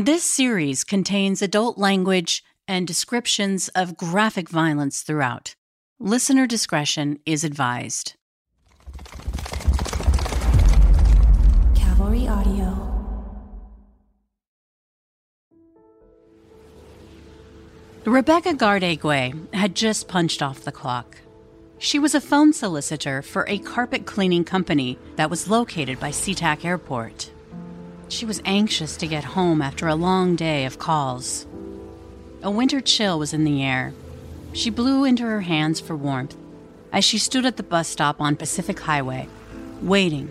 This series contains adult language and descriptions of graphic violence throughout. Listener discretion is advised. Cavalry Audio. Rebecca Garde Guay had just punched off the clock. She was a phone solicitor for a carpet cleaning company that was located by SeaTac Airport. She was anxious to get home after a long day of calls. A winter chill was in the air. She blew into her hands for warmth as she stood at the bus stop on Pacific Highway, waiting.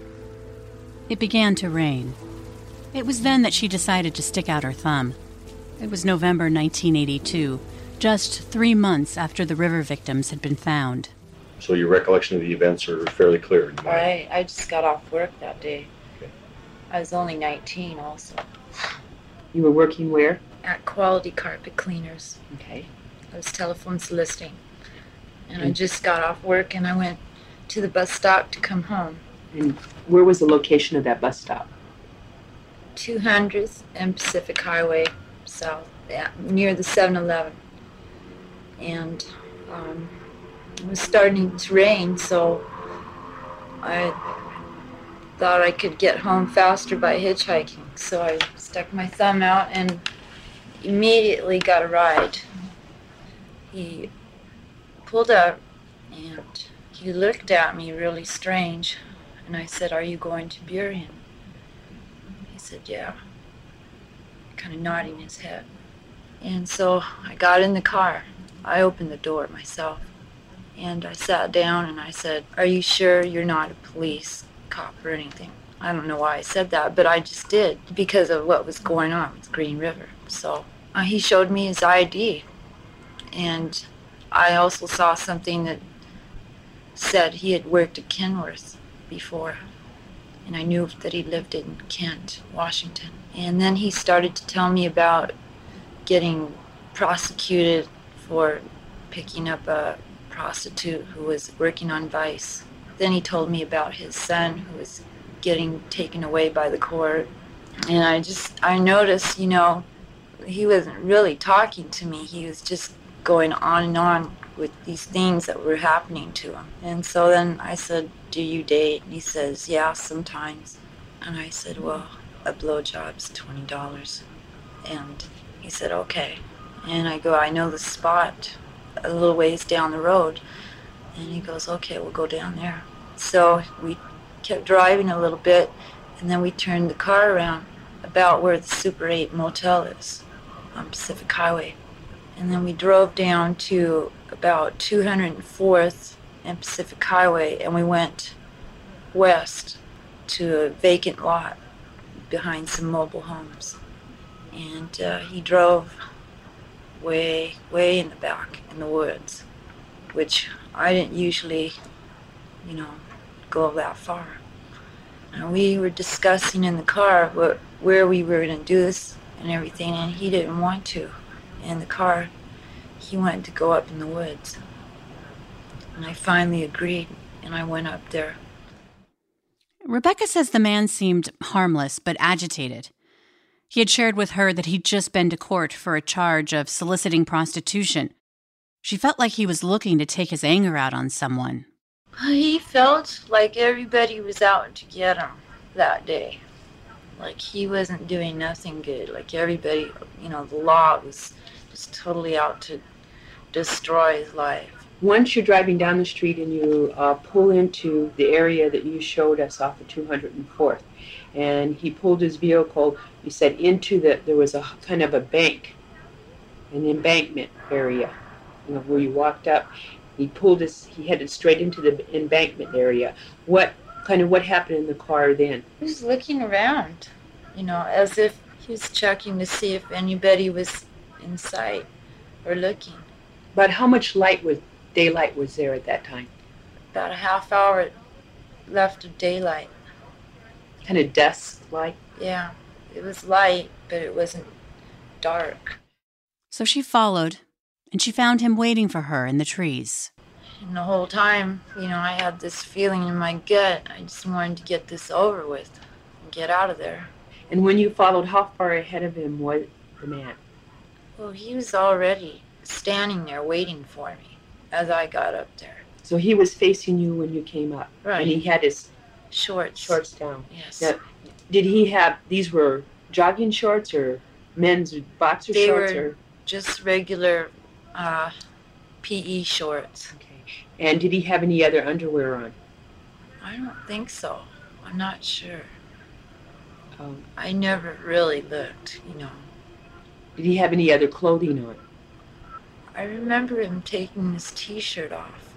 It began to rain. It was then that she decided to stick out her thumb. It was November 1982, just three months after the river victims had been found. So your recollection of the events are fairly clear. in. I, I just got off work that day. I was only 19 also. You were working where? At Quality Carpet Cleaners. Okay. I was telephone soliciting. And I just got off work and I went to the bus stop to come home. And where was the location of that bus stop? 200th and Pacific Highway South, yeah, near the 7 Eleven. And um, it was starting to rain, so I thought I could get home faster by hitchhiking. So I stuck my thumb out and immediately got a ride. He pulled up and he looked at me really strange. And I said, Are you going to Burien? He said, Yeah. Kind of nodding his head. And so I got in the car. I opened the door myself. And I sat down and I said, Are you sure you're not a police cop or anything? I don't know why I said that, but I just did because of what was going on with Green River. So uh, he showed me his ID. And I also saw something that said he had worked at Kenworth before and I knew that he lived in Kent, Washington. And then he started to tell me about getting prosecuted for picking up a prostitute who was working on Vice. Then he told me about his son who was getting taken away by the court. And I just, I noticed, you know, he wasn't really talking to me. He was just going on and on with these things that were happening to him. And so then I said, Do you date? And he says, Yeah, sometimes. And I said, Well, a blowjob's $20. And he said, Okay. And I go, I know the spot a little ways down the road. And he goes, Okay, we'll go down there. So we kept driving a little bit, and then we turned the car around about where the Super 8 motel is on Pacific Highway. And then we drove down to about 204th and Pacific Highway, and we went west to a vacant lot behind some mobile homes. And uh, he drove way, way in the back in the woods, which I didn't usually, you know, go that far. And we were discussing in the car what, where we were going to do this and everything, and he didn't want to. In the car, he wanted to go up in the woods. And I finally agreed, and I went up there. Rebecca says the man seemed harmless but agitated. He had shared with her that he'd just been to court for a charge of soliciting prostitution. She felt like he was looking to take his anger out on someone. He felt like everybody was out to get him that day. Like he wasn't doing nothing good. Like everybody, you know, the law was just totally out to destroy his life. Once you're driving down the street and you uh, pull into the area that you showed us off of 204th, and he pulled his vehicle, you said into the, there was a kind of a bank, an embankment area, you know, where you walked up. He pulled his, he headed straight into the embankment area. What kind of what happened in the car then? He was looking around, you know, as if he was checking to see if anybody was in sight or looking. But how much light was daylight was there at that time? About a half hour left of daylight. Kind of dusk light. Yeah, it was light, but it wasn't dark. So she followed, and she found him waiting for her in the trees. And the whole time, you know, I had this feeling in my gut. I just wanted to get this over with and get out of there. And when you followed, how far ahead of him was the man? Well, he was already standing there waiting for me as I got up there. So he was facing you when you came up, Right. and he had his Shorts. shorts down. Yes. Now, did he have these were jogging shorts or men's boxer They shorts were- or Just regular uh, PE shorts. okay? And did he have any other underwear on? I don't think so. I'm not sure. Um, I never really looked, you know. did he have any other clothing on? I remember him taking his t-shirt off,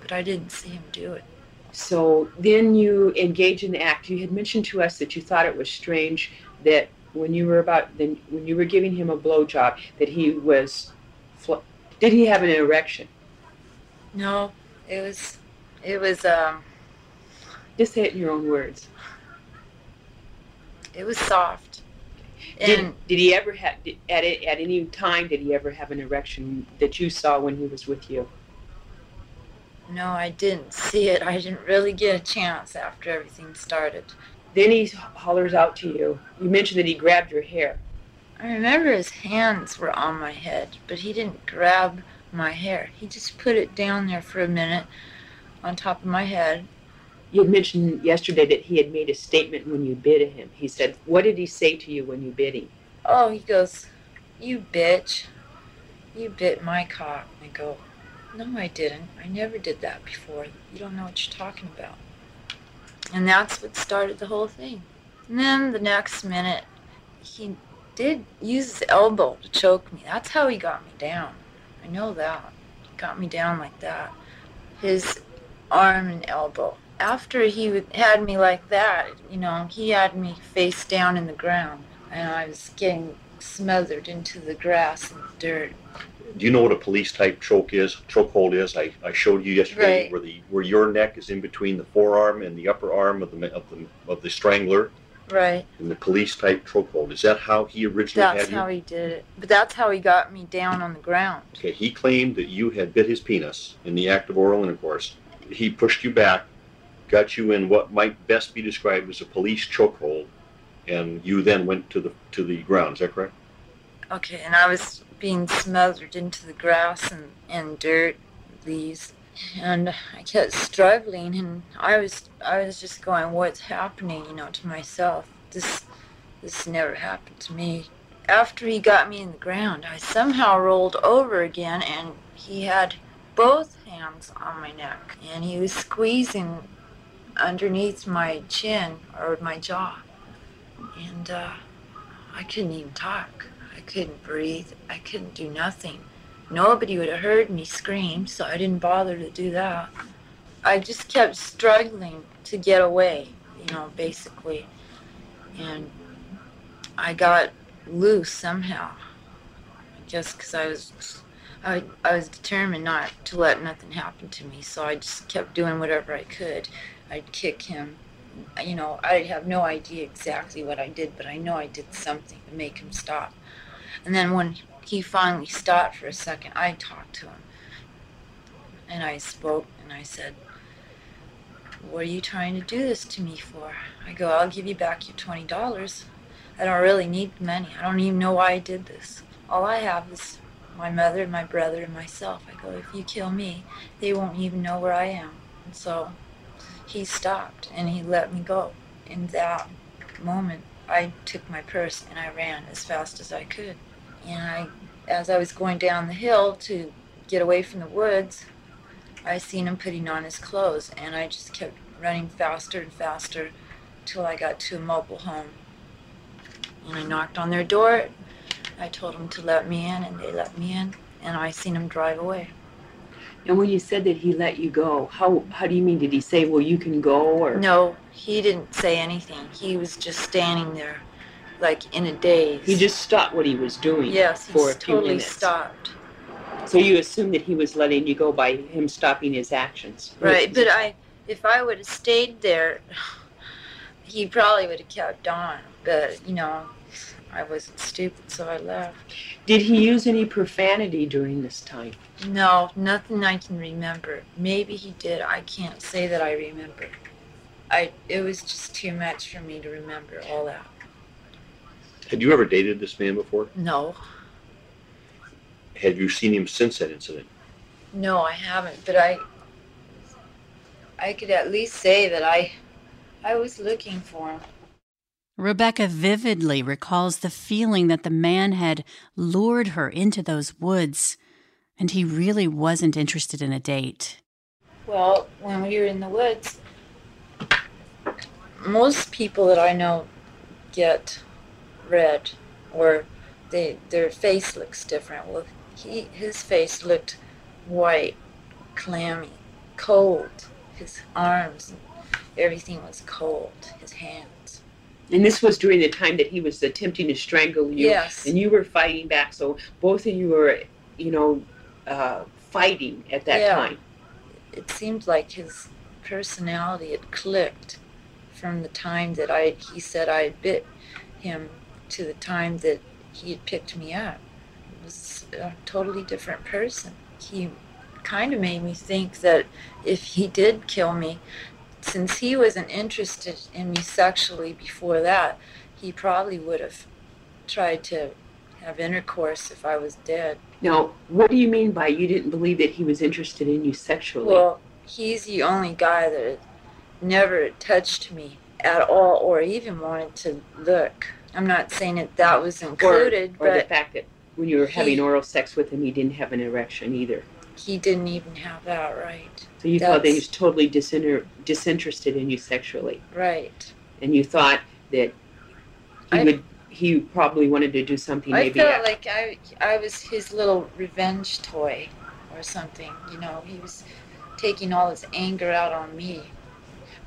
but I didn't see him do it. So then you engage in the act. You had mentioned to us that you thought it was strange that when you were about then when you were giving him a blowjob that he was. Did he have an erection? No, it was, it was, um, Just say it in your own words. it was soft. Did, And did he ever have at it, at any time did he ever have an erection that you saw when he was with you? no, I didn't see it. I didn't really get a chance after everything started. Then he hollers out to you. You mentioned that he grabbed your hair. I remember his hands were on my head, but he didn't grab my hair. He just put it down there for a minute on top of my head. You had mentioned yesterday that he had made a statement when you bid him. He said, "What did he say to you when you bid him?" Oh, he goes, You bitch. You bit my cock. I go, No, I didn't. I never did that before. You don't know what you're talking about. And that's what started the whole thing. And then the next minute, he did use his elbow to choke me. That's how he got me down. I know that. He got me down like that. His arm and elbow. After he had me like that, you know, he had me face down in the ground and I was getting smothered into the grass and dirt. Do you know what a police type choke is, chokehold is? I, I showed you yesterday Right. where the, where your neck is in between the forearm and the upper arm of the, of the, of the strangler Right. in the police type chokehold. Is that how he originally That's had you? That's how he did it. But that's how he got me down on the ground. Okay, he claimed that you had bit his penis in the act of oral intercourse. He pushed you back, got you in what might best be described as a police chokehold, and you then went to the to the ground. Is that correct? Okay, and I was being smothered into the grass and, and dirt, leaves. And I kept struggling and I was I was just going, What's happening, you know, to myself. This this never happened to me. After he got me in the ground, I somehow rolled over again and he had both hands on my neck and he was squeezing underneath my chin or my jaw. And uh, I couldn't even talk. Couldn't breathe. I couldn't do nothing. Nobody would have heard me scream, so I didn't bother to do that. I just kept struggling to get away, you know, basically. And I got loose somehow. Guess because I was, I, I was determined not to let nothing happen to me, so I just kept doing whatever I could. I'd kick him. You know, I have no idea exactly what I did, but I know I did something to make him stop. And then when he finally stopped for a second, I talked to him. And I spoke and I said, What are you trying to do this to me for? I go, I'll give you back your $20. I don't really need money. I don't even know why I did this. All I have is my mother, my brother, and myself. I go, If you kill me, they won't even know where I am. And so he stopped and he let me go. In that moment, I took my purse and I ran as fast as I could. And I, as I was going down the hill to get away from the woods, I seen him putting on his clothes, and I just kept running faster and faster till I got to a mobile home. And I knocked on their door. I told them to let me in, and they let me in. And I seen him drive away. And when you said that he let you go, how how do you mean? Did he say, "Well, you can go," or No, he didn't say anything. He was just standing there, like in a daze. he just stopped what he was doing? yes, he for a few totally minutes. stopped. So you assume that he was letting you go by him stopping his actions, Right, but I, if I would have stayed there, he probably would have kept on. But you know, I wasn't stupid, so I left. did he use any profanity during this time? No, nothing I can remember. Maybe he did. I can't say that I remember. I it was just too much for me to remember all that. Had you ever dated this man before? No, Had you seen him since that incident? no, I haven't. But I, I could at least say that I, I was looking for him. Rebecca vividly recalls the feeling that the man had lured her into those woods, and he really wasn't interested in a date. Well, when we were in the woods, most people that I know get red or they their face looks different. Well, he his face looked white, clammy, cold. His arms and everything was cold. His hands. And this was during the time that he was attempting to strangle you. Yes. And you were fighting back. So both of you were, you know, uh, fighting at that Yeah. time. It seemed like his personality had clicked from the time that I he said I had bit him to the time that he had picked me up. It was a totally different person. He kind of made me think that if he did kill me, since he wasn't interested in me sexually before that, he probably would have tried to have intercourse if I was dead. Now, what do you mean by you didn't believe that he was interested in you sexually? Well, he's the only guy that never touched me at all or even wanted to look. I'm not saying that that was included, or the but fact that when you were having he- oral sex with him, he didn't have an erection either. he didn't even have that right. So you thought that he That's- was totally disinter- disinterested in you sexually, Right. and you thought that he I- would. He probably wanted to do something. I Maybe felt like I, I was his little revenge toy or something. You know, he was taking all his anger out on me.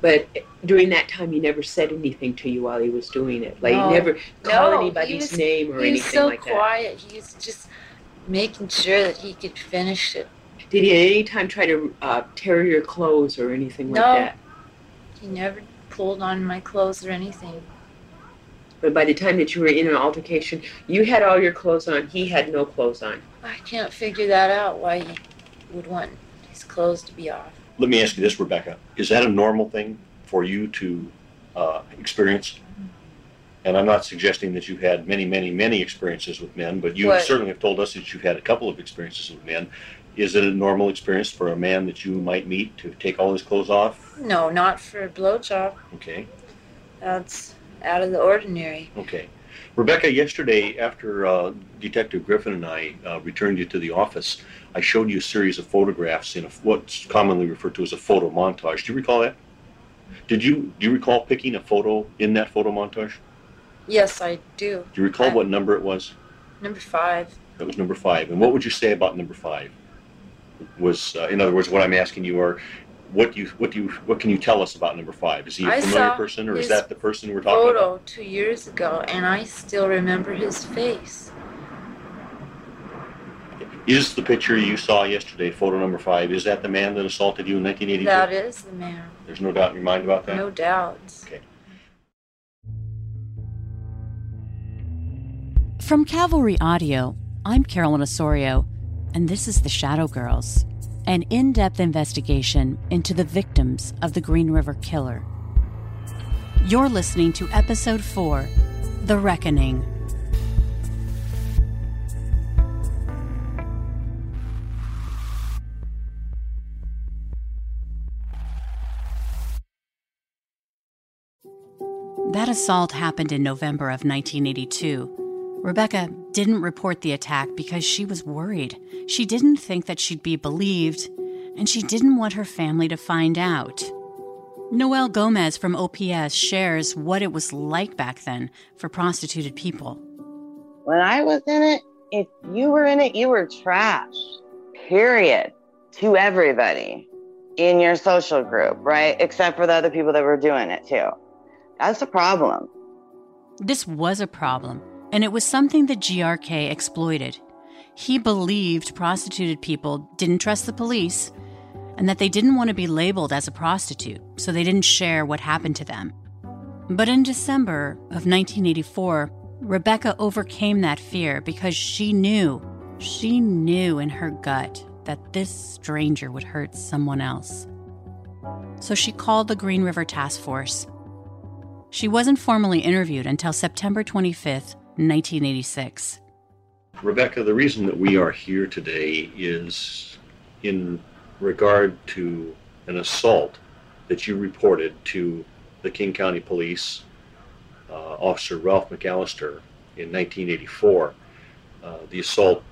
But during that time, he never said anything to you while he was doing it. Like No. he never called No, anybody's was- name or anything. like that. he was so quiet. He was just making sure that he could finish it. Did he at any time try to uh, tear your clothes or anything like No. that? He never pulled on my clothes or anything. But by the time that you were in an altercation, you had all your clothes on. He had no clothes on. I can't figure that out. Why he would want his clothes to be off. Let me ask you this, Rebecca. Is that a normal thing for you to uh, experience? And I'm not suggesting that you've had many, many, many experiences with men, but you certainly have told us that you've had a couple of experiences with men. Is it a normal experience for a man that you might meet to take all his clothes off? No, not for a blowjob. Okay, That's out of the ordinary. okay. Rebecca, yesterday after uh, Detective Griffin and I uh, returned you to the office, I showed you a series of photographs in a, what's commonly referred to as a photo montage. Do you recall that? Did you do you recall picking a photo in that photo montage? Yes, I do. Do you recall I- what number it was? Number five. That was number five. And what would you say about number five? Was uh, in other words, what I'm asking you are, what do you what do you what can you tell us about number five? Is he a I familiar person, or is that the person we're talking about? Photo two years ago, and I still remember his face. Is the picture you saw yesterday, photo number five, is that the man that assaulted you in 1982? That is the man, There's no doubt in your mind about that. no doubts. Okay. From Cavalry Audio, I'm Carolyn Osorio, and this is The Shadow Girls, an in depth investigation into the victims of the Green River Killer. You're listening to Episode 4 The Reckoning. That assault happened in November of 1982. Rebecca didn't report the attack because she was worried. She didn't think that she'd be believed, and she didn't want her family to find out. Noelle Gomez from OPS shares what it was like back then for prostituted people. When I was in it, if you were in it, you were trash, period, to everybody in your social group, right? Except for the other people that were doing it too. That's a problem. This was a problem, and it was something that GRK exploited. He believed prostituted people didn't trust the police and that they didn't want to be labeled as a prostitute, so they didn't share what happened to them. But in December of 1984, Rebecca overcame that fear because she knew, she knew in her gut that this stranger would hurt someone else. so she called the Green River Task Force. She wasn't formally interviewed until September 25th, 1986. Rebecca, the reason that we are here today is in regard to an assault that you reported to the King County Police, uh, Officer Ralph McAllister, in 1984. Uh, the assault,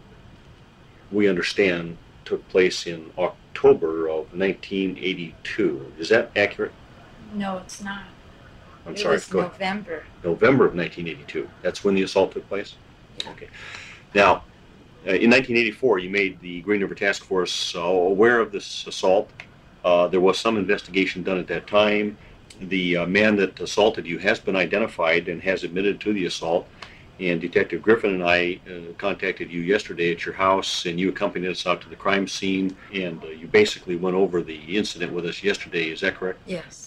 we understand, took place in October of 1982. Is that accurate? No, it's not. I'm it sorry. was Go ahead. November. November of 1982. That's when the assault took place? Okay. Now, uh, in 1984, you made the Green River Task Force uh, aware of this assault. Uh, there was some investigation done at that time. The uh, man that assaulted you has been identified and has admitted to the assault. And Detective Griffin and I uh, contacted you yesterday at your house, and you accompanied us out to the crime scene, and uh, you basically went over the incident with us yesterday. Is that correct? Yes.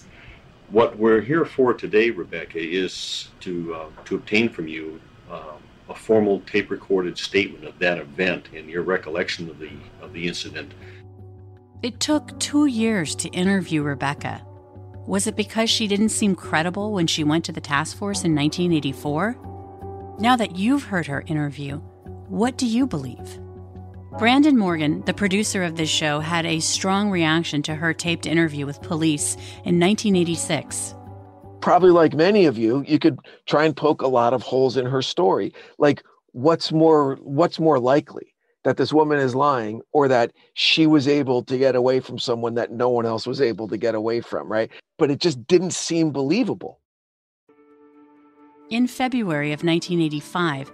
What we're here for today, Rebecca, is to uh, to obtain from you um, a formal tape-recorded statement of that event and your recollection of the of the incident. It took two years to interview Rebecca. Was it because she didn't seem credible when she went to the task force in 1984? Now that you've heard her interview, what do you believe? Brandon Morgan, the producer of this show, had a strong reaction to her taped interview with police in 1986. Probably like many of you, you could try and poke a lot of holes in her story. Like what's more what's more likely? That this woman is lying or that she was able to get away from someone that no one else was able to get away from, right? But it just didn't seem believable. In February of 1985,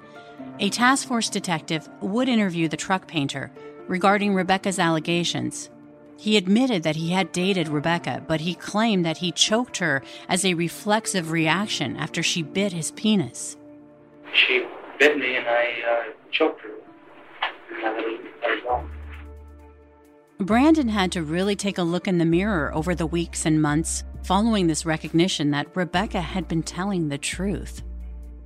a task force detective would interview the truck painter regarding Rebecca's allegations. He admitted that he had dated Rebecca, but he claimed that he choked her as a reflexive reaction after she bit his penis. She bit me and I uh, choked her. And that was, that was all. Brandon had to really take a look in the mirror over the weeks and months following this recognition that Rebecca had been telling the truth.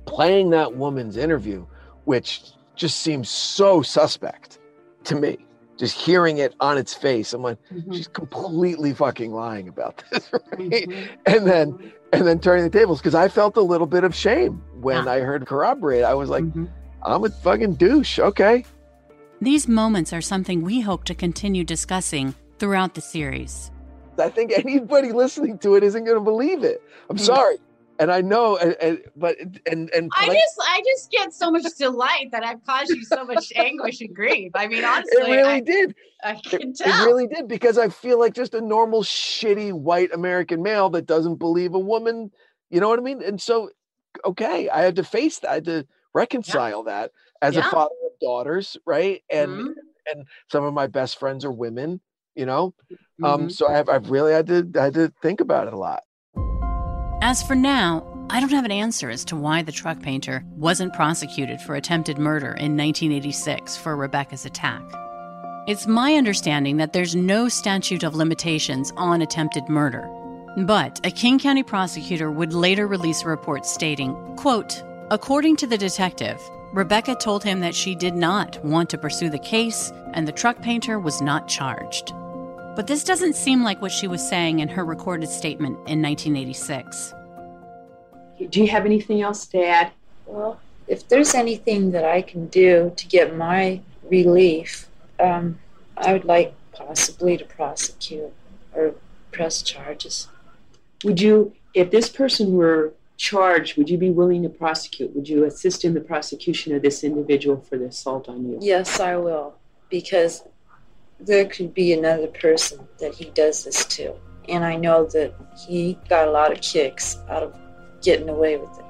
Playing that woman's interview, which just seems so suspect to me, just hearing it on its face, I'm like, Mhm. she's completely fucking lying about this, right? Mhm. And then and then turning the tables because I felt a little bit of shame when Yeah. I heard corroborate. I was like, Mhm. I'm a fucking douche. Okay. These moments are something we hope to continue discussing throughout the series. I think anybody listening to it isn't going to believe it. I'm Mm. sorry, and I know, and, and but and and I just I just get so much delight that I've caused you so much anguish and grief. I mean, honestly, it really I, did. I It, can it tell. really did because I feel like just a normal shitty white American male that doesn't believe a woman. You know what I mean? And so, okay, I had to face that. I had to reconcile that as a father of daughters, right? And Mhm. and some of my best friends are women. You know, Mm-hmm. um, so I've I've really had to I had to think about it a lot. As for now, I don't have an answer as to why the truck painter wasn't prosecuted for attempted murder in 1986 for Rebecca's attack. It's my understanding that there's no statute of limitations on attempted murder. But a King County prosecutor would later release a report stating, quote, According to the detective, Rebecca told him that she did not want to pursue the case and the truck painter was not charged. But this doesn't seem like what she was saying in her recorded statement in 1986. Do you have anything else to add? Well, if there's anything that I can do to get my relief, um, I would like possibly to prosecute or press charges. Would you, if this person were charged, would you be willing to prosecute? Would you assist in the prosecution of this individual for the assault on you? Yes, I will, because there could be another person that he does this to. And I know that he got a lot of kicks out of getting away with it.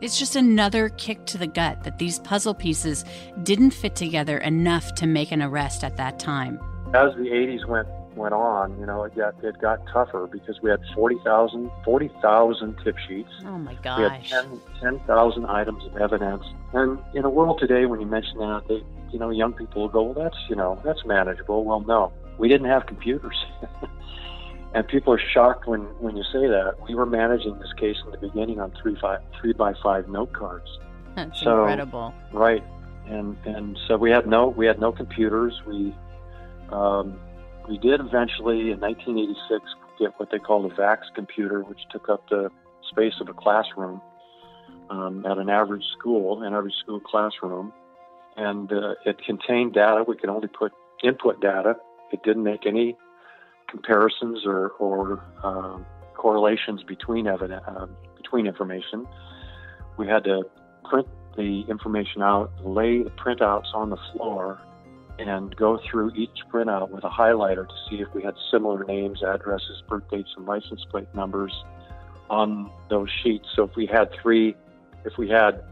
It's just another kick to the gut that these puzzle pieces didn't fit together enough to make an arrest at that time. as the 80s went went on, you know, it got it got tougher because we had 40,000 40,000 tip sheets. Oh my gosh! We had gosh. 10 10,000 items of evidence. And in a world today, when you mention that, they, you know, young people will go, well, that's, you know, that's manageable. Well, no, we didn't have computers. and people are shocked when, when you say that. We were managing this case in the beginning on three, five, three by five note cards. That's so- incredible. Right, and and so we had no we had no computers. We um, we did eventually in 1986 get what they called a VAX computer, which took up the space of a classroom um, at an average school, an average school classroom. And uh, it contained data. We could only put input data. It didn't make any comparisons or, or uh, correlations between uh, between information. We had to print the information out, lay the printouts on the floor, and go through each printout with a highlighter to see if we had similar names, addresses, birth dates, and license plate numbers on those sheets. So if we had three, if we had,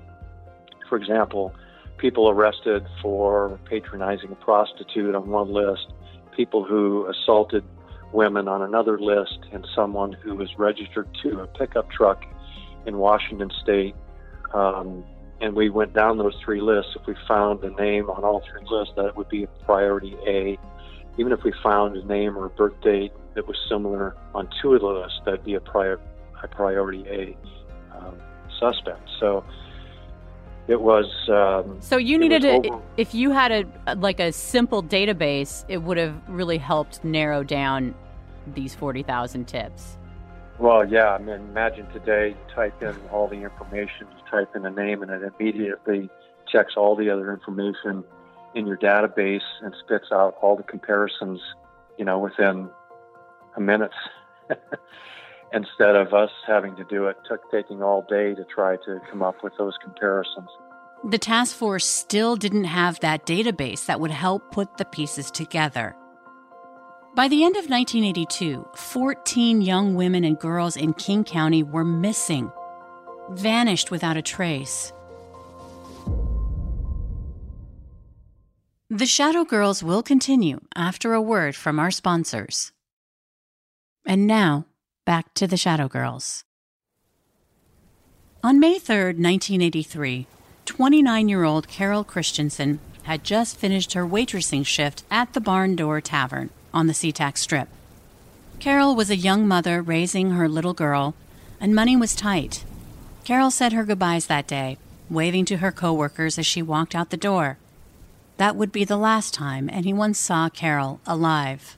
for example, people arrested for patronizing a prostitute on one list, people who assaulted women on another list, and someone who was registered to a pickup truck in Washington State. Um, and we went down those three lists. If we found a name on all three lists, that would be a priority A. Even if we found a name or a birth date that was similar on two of the lists, that'd be a, prior, a priority A um, suspect. So it was. Um, so you needed to, if you had a like a simple database, it would have really helped narrow down these forty thousand tips. Well, yeah. I mean, imagine today, you type in all the information, you type in a name, and it immediately checks all the other information in your database and spits out all the comparisons, you know, within a minute. Instead of us having to do it, took taking all day to try to come up with those comparisons. The task force still didn't have that database that would help put the pieces together. By the end of 1982, 14 young women and girls in King County were missing, vanished without a trace. The Shadow Girls will continue after a word from our sponsors. And now, back to the Shadow Girls. On May 3, 1983, 29 year old Carol Christensen had just finished her waitressing shift at the Barn Door Tavern on the SeaTac Strip. Carol was a young mother raising her little girl, and money was tight. Carol said her goodbyes that day, waving to her coworkers as she walked out the door. That would be the last time anyone saw Carol alive.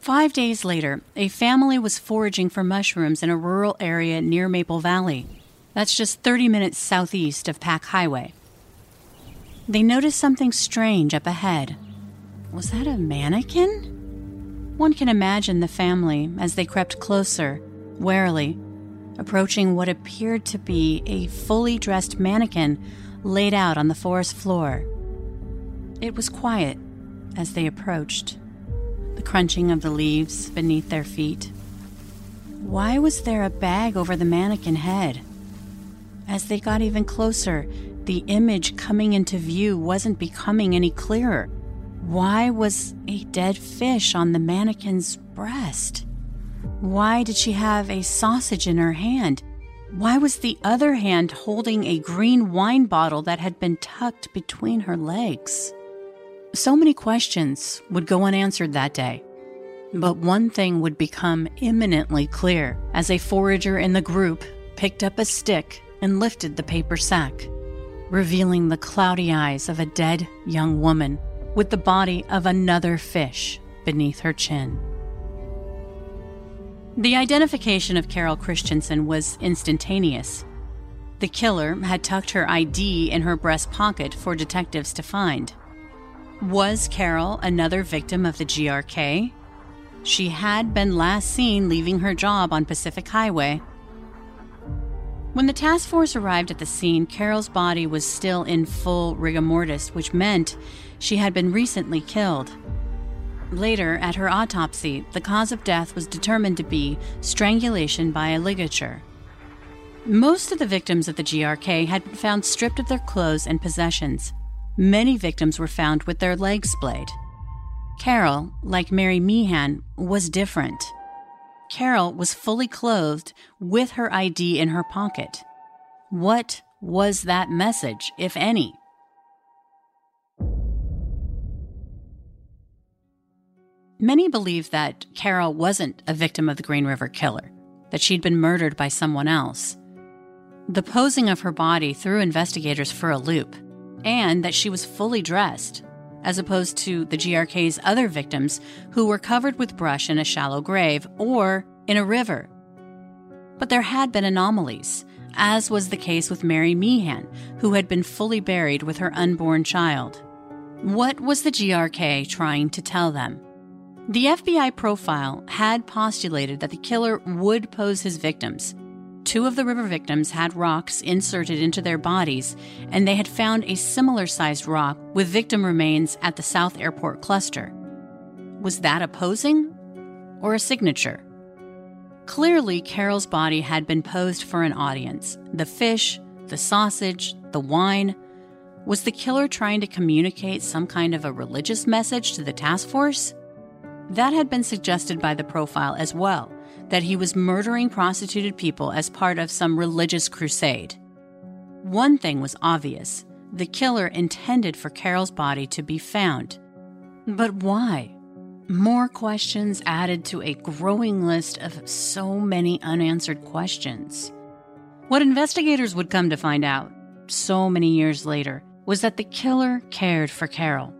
Five days later, a family was foraging for mushrooms in a rural area near Maple Valley. That's just 30 minutes southeast of Pac Highway. They noticed something strange up ahead. Was that a mannequin? One can imagine the family as they crept closer, warily, approaching what appeared to be a fully dressed mannequin laid out on the forest floor. It was quiet as they approached, the crunching of the leaves beneath their feet. Why was there a bag over the mannequin head? As they got even closer, the image coming into view wasn't becoming any clearer. Why was a dead fish on the mannequin's breast? Why did she have a sausage in her hand? Why was the other hand holding a green wine bottle that had been tucked between her legs? So many questions would go unanswered that day. But one thing would become imminently clear as a forager in the group picked up a stick and lifted the paper sack, revealing the cloudy eyes of a dead young woman with the body of another fish beneath her chin. The identification of Carol Christensen was instantaneous. The killer had tucked her ID in her breast pocket for detectives to find. Was Carol another victim of the GRK? She had been last seen leaving her job on Pacific Highway. When the task force arrived at the scene, Carol's body was still in full rigor mortis, which meant she had been recently killed. Later, at her autopsy, the cause of death was determined to be strangulation by a ligature. Most of the victims of the GRK had been found stripped of their clothes and possessions. Many victims were found with their legs splayed. Carol, like Mary Meehan, was different. Carol was fully clothed with her ID in her pocket. What was that message, if any? Many believe that Carol wasn't a victim of the Green River Killer, that she'd been murdered by someone else. The posing of her body threw investigators for a loop, and that she was fully dressed. as opposed to the GRK's other victims who were covered with brush in a shallow grave or in a river. But there had been anomalies, as was the case with Mary Meehan, who had been fully buried with her unborn child. What was the GRK trying to tell them? The FBI profile had postulated that the killer would pose his victims. Two of the river victims had rocks inserted into their bodies, and they had found a similar sized rock with victim remains at the South Airport cluster. Was that a posing or a signature? Clearly, Carol's body had been posed for an audience. The fish, the sausage, the wine. Was the killer trying to communicate some kind of a religious message to the task force? That had been suggested by the profile as well, that he was murdering prostituted people as part of some religious crusade. One thing was obvious the killer intended for Carol's body to be found. But why? More questions added to a growing list of so many unanswered questions. What investigators would come to find out, so many years later, was that the killer cared for Carol.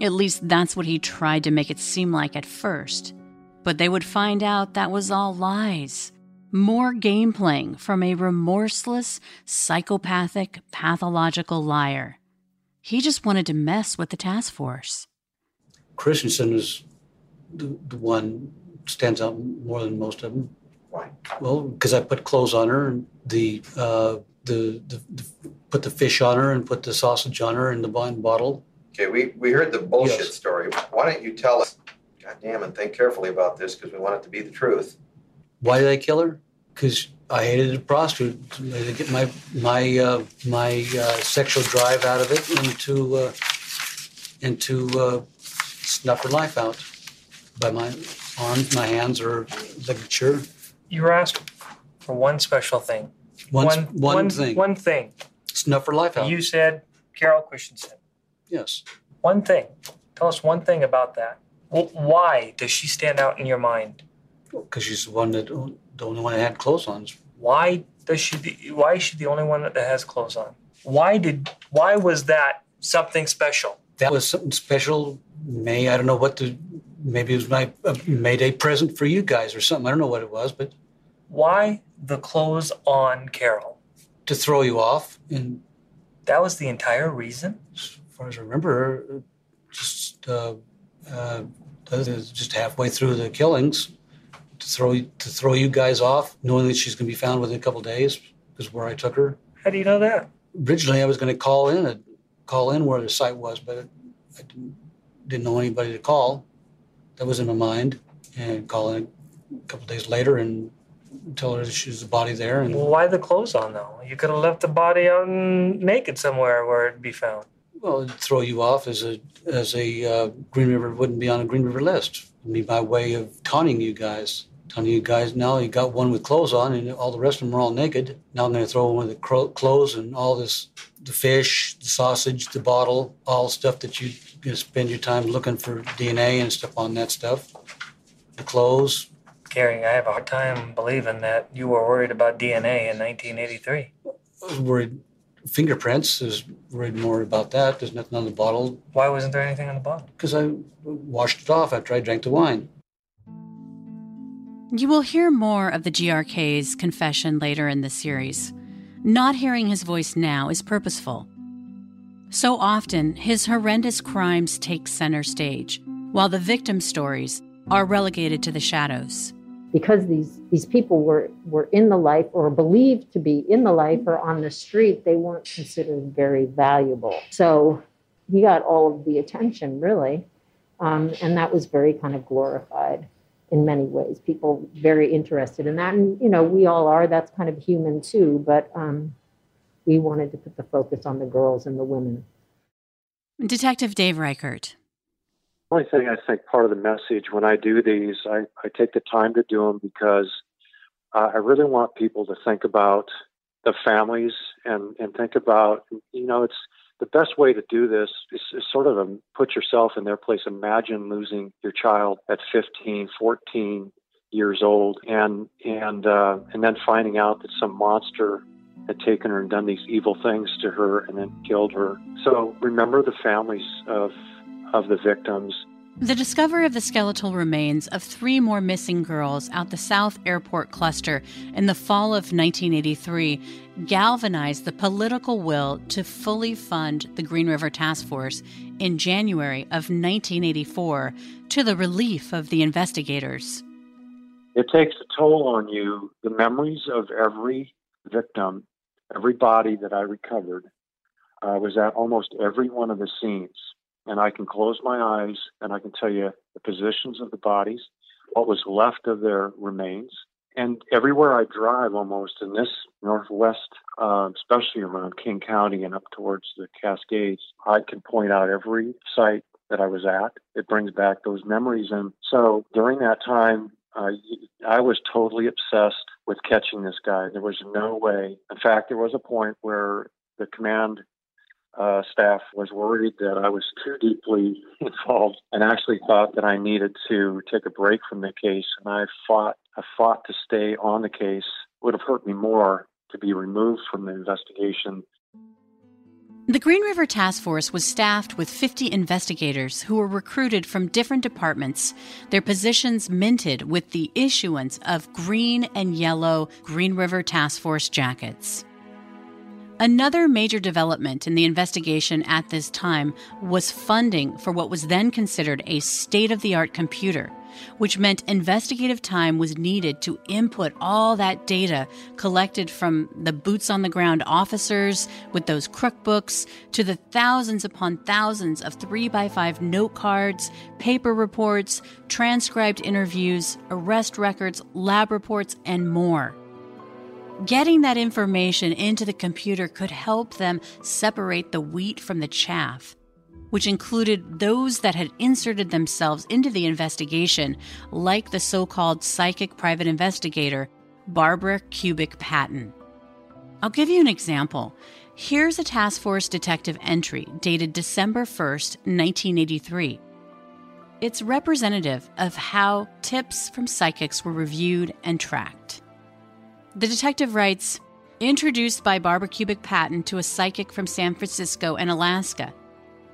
At least that's what he tried to make it seem like at first. But they would find out that was all lies. More game playing from a remorseless, psychopathic, pathological liar. He just wanted to mess with the task force. Christensen is the, the one stands out more than most of them. Why? Well, because I put clothes on her and the, uh, the, the, the put the fish on her and put the sausage on her and the wine bottle. Okay, we, we heard the bullshit Yes. story. Why don't you tell us? God damn, and think carefully about this because we want it to be the truth. Why did I kill her? Because I hated a prostitute. To get my my uh, my uh, sexual drive out of it and to uh, and to uh, snuff her life out by my arms, my hands, or ligature. You were asked for one special thing. One one, one one- thing. One thing. Snuff her life out. You said Carol Christensen. Yes. One thing. Tell us one thing about that. Wh- Why does she stand out in your mind? Because she's the one that the only one that had clothes on. Why does she? The, why is she the only one that has clothes on? Why did? Why was that something special? That was something special. May I don't know what the maybe it was my uh, Mayday present for you guys or something. I don't know what it was, but Why the clothes on Carol? to throw you off. And That was the entire reason. As far as I remember, uh, just uh, uh, just halfway through the killings, to throw to throw you guys off, knowing that she's going to be found within a couple of days, is where I took her. How do you know that? Originally, I was going to call in a, call in where the site was, but I didn't, didn't know anybody to call. That was in my mind, and call in a couple of days later and tell her that she's the body there, and Why the clothes on though? You could have left the body out naked somewhere where it'd be found. Well, it'd throw you off as a as a uh, Green River wouldn't be on a Green River list. It'd be my way of taunting you guys. Taunting you guys now you got one with clothes on and all the rest of them are all naked. Now I'm going to throw one with the cro- clothes and all this the fish, the sausage, the bottle, all stuff that you spend your time looking for DNA and stuff on that stuff. The clothes. Gary, I have a hard time believing that you were worried about DNA in 1983. I was worried. Fingerprints is worried more about that. There's nothing on the bottle Why wasn't there anything on the bottle? because I washed it off after I drank the wine. You will hear more of the GRK's confession later in the series. Not hearing his voice now is purposeful. So often, his horrendous crimes take center stage, while the victim stories are relegated to the shadows. Because these these people were were in the life or believed to be in the life or on the street they weren't considered very valuable. So he got all of the attention really. Um, and that was very kind of glorified in many ways. People very interested in that. And you know we all are. That's kind of human too. But um, we wanted to put the focus on the girls and the women. Detective Dave Reichert. Only thing I think part of the message when I do these, I, I take the time to do them because uh, I really want people to think about the families and, and think about, you know, it's the best way to do this is, is sort of a, put yourself in their place. Imagine losing your child at 15, 14 years old and, and, uh, and then finding out that some monster had taken her and done these evil things to her and then killed her. So remember the families of of the victims. The discovery of the skeletal remains of three more missing girls out the South Airport cluster in the fall of 1983 galvanized the political will to fully fund the Green River Task Force in January of 1984 to the relief of the investigators. It takes a toll on you, the memories of every victim, every body that I recovered. I was at almost every one of the scenes and I can close my eyes and I can tell you the positions of the bodies, what was left of their remains. And everywhere I drive almost in this Northwest, uh, especially around King County and up towards the Cascades, I can point out every site that I was at. It brings back those memories. And so during that time, uh, I was totally obsessed with catching this guy. There was no way. In fact, there was a point where the command uh, staff was worried that I was too deeply involved and actually thought that I needed to take a break from the case. And I fought, I fought to stay on the case. It would have hurt me more to be removed from the investigation. The Green River Task Force was staffed with 50 investigators who were recruited from different departments, their positions minted with the issuance of green and yellow Green River Task Force jackets. Another major development in the investigation at this time was funding for what was then considered a state of the art computer, which meant investigative time was needed to input all that data collected from the boots on the ground officers with those crook books to the thousands upon thousands of 3 by 5 note cards, paper reports, transcribed interviews, arrest records, lab reports, and more. Getting that information into the computer could help them separate the wheat from the chaff, which included those that had inserted themselves into the investigation, like the so called psychic private investigator, Barbara Kubik Patton. I'll give you an example. Here's a task force detective entry dated December 1st, 1983. It's representative of how tips from psychics were reviewed and tracked. The detective writes Introduced by Barbara Kubik Patton to a psychic from San Francisco and Alaska.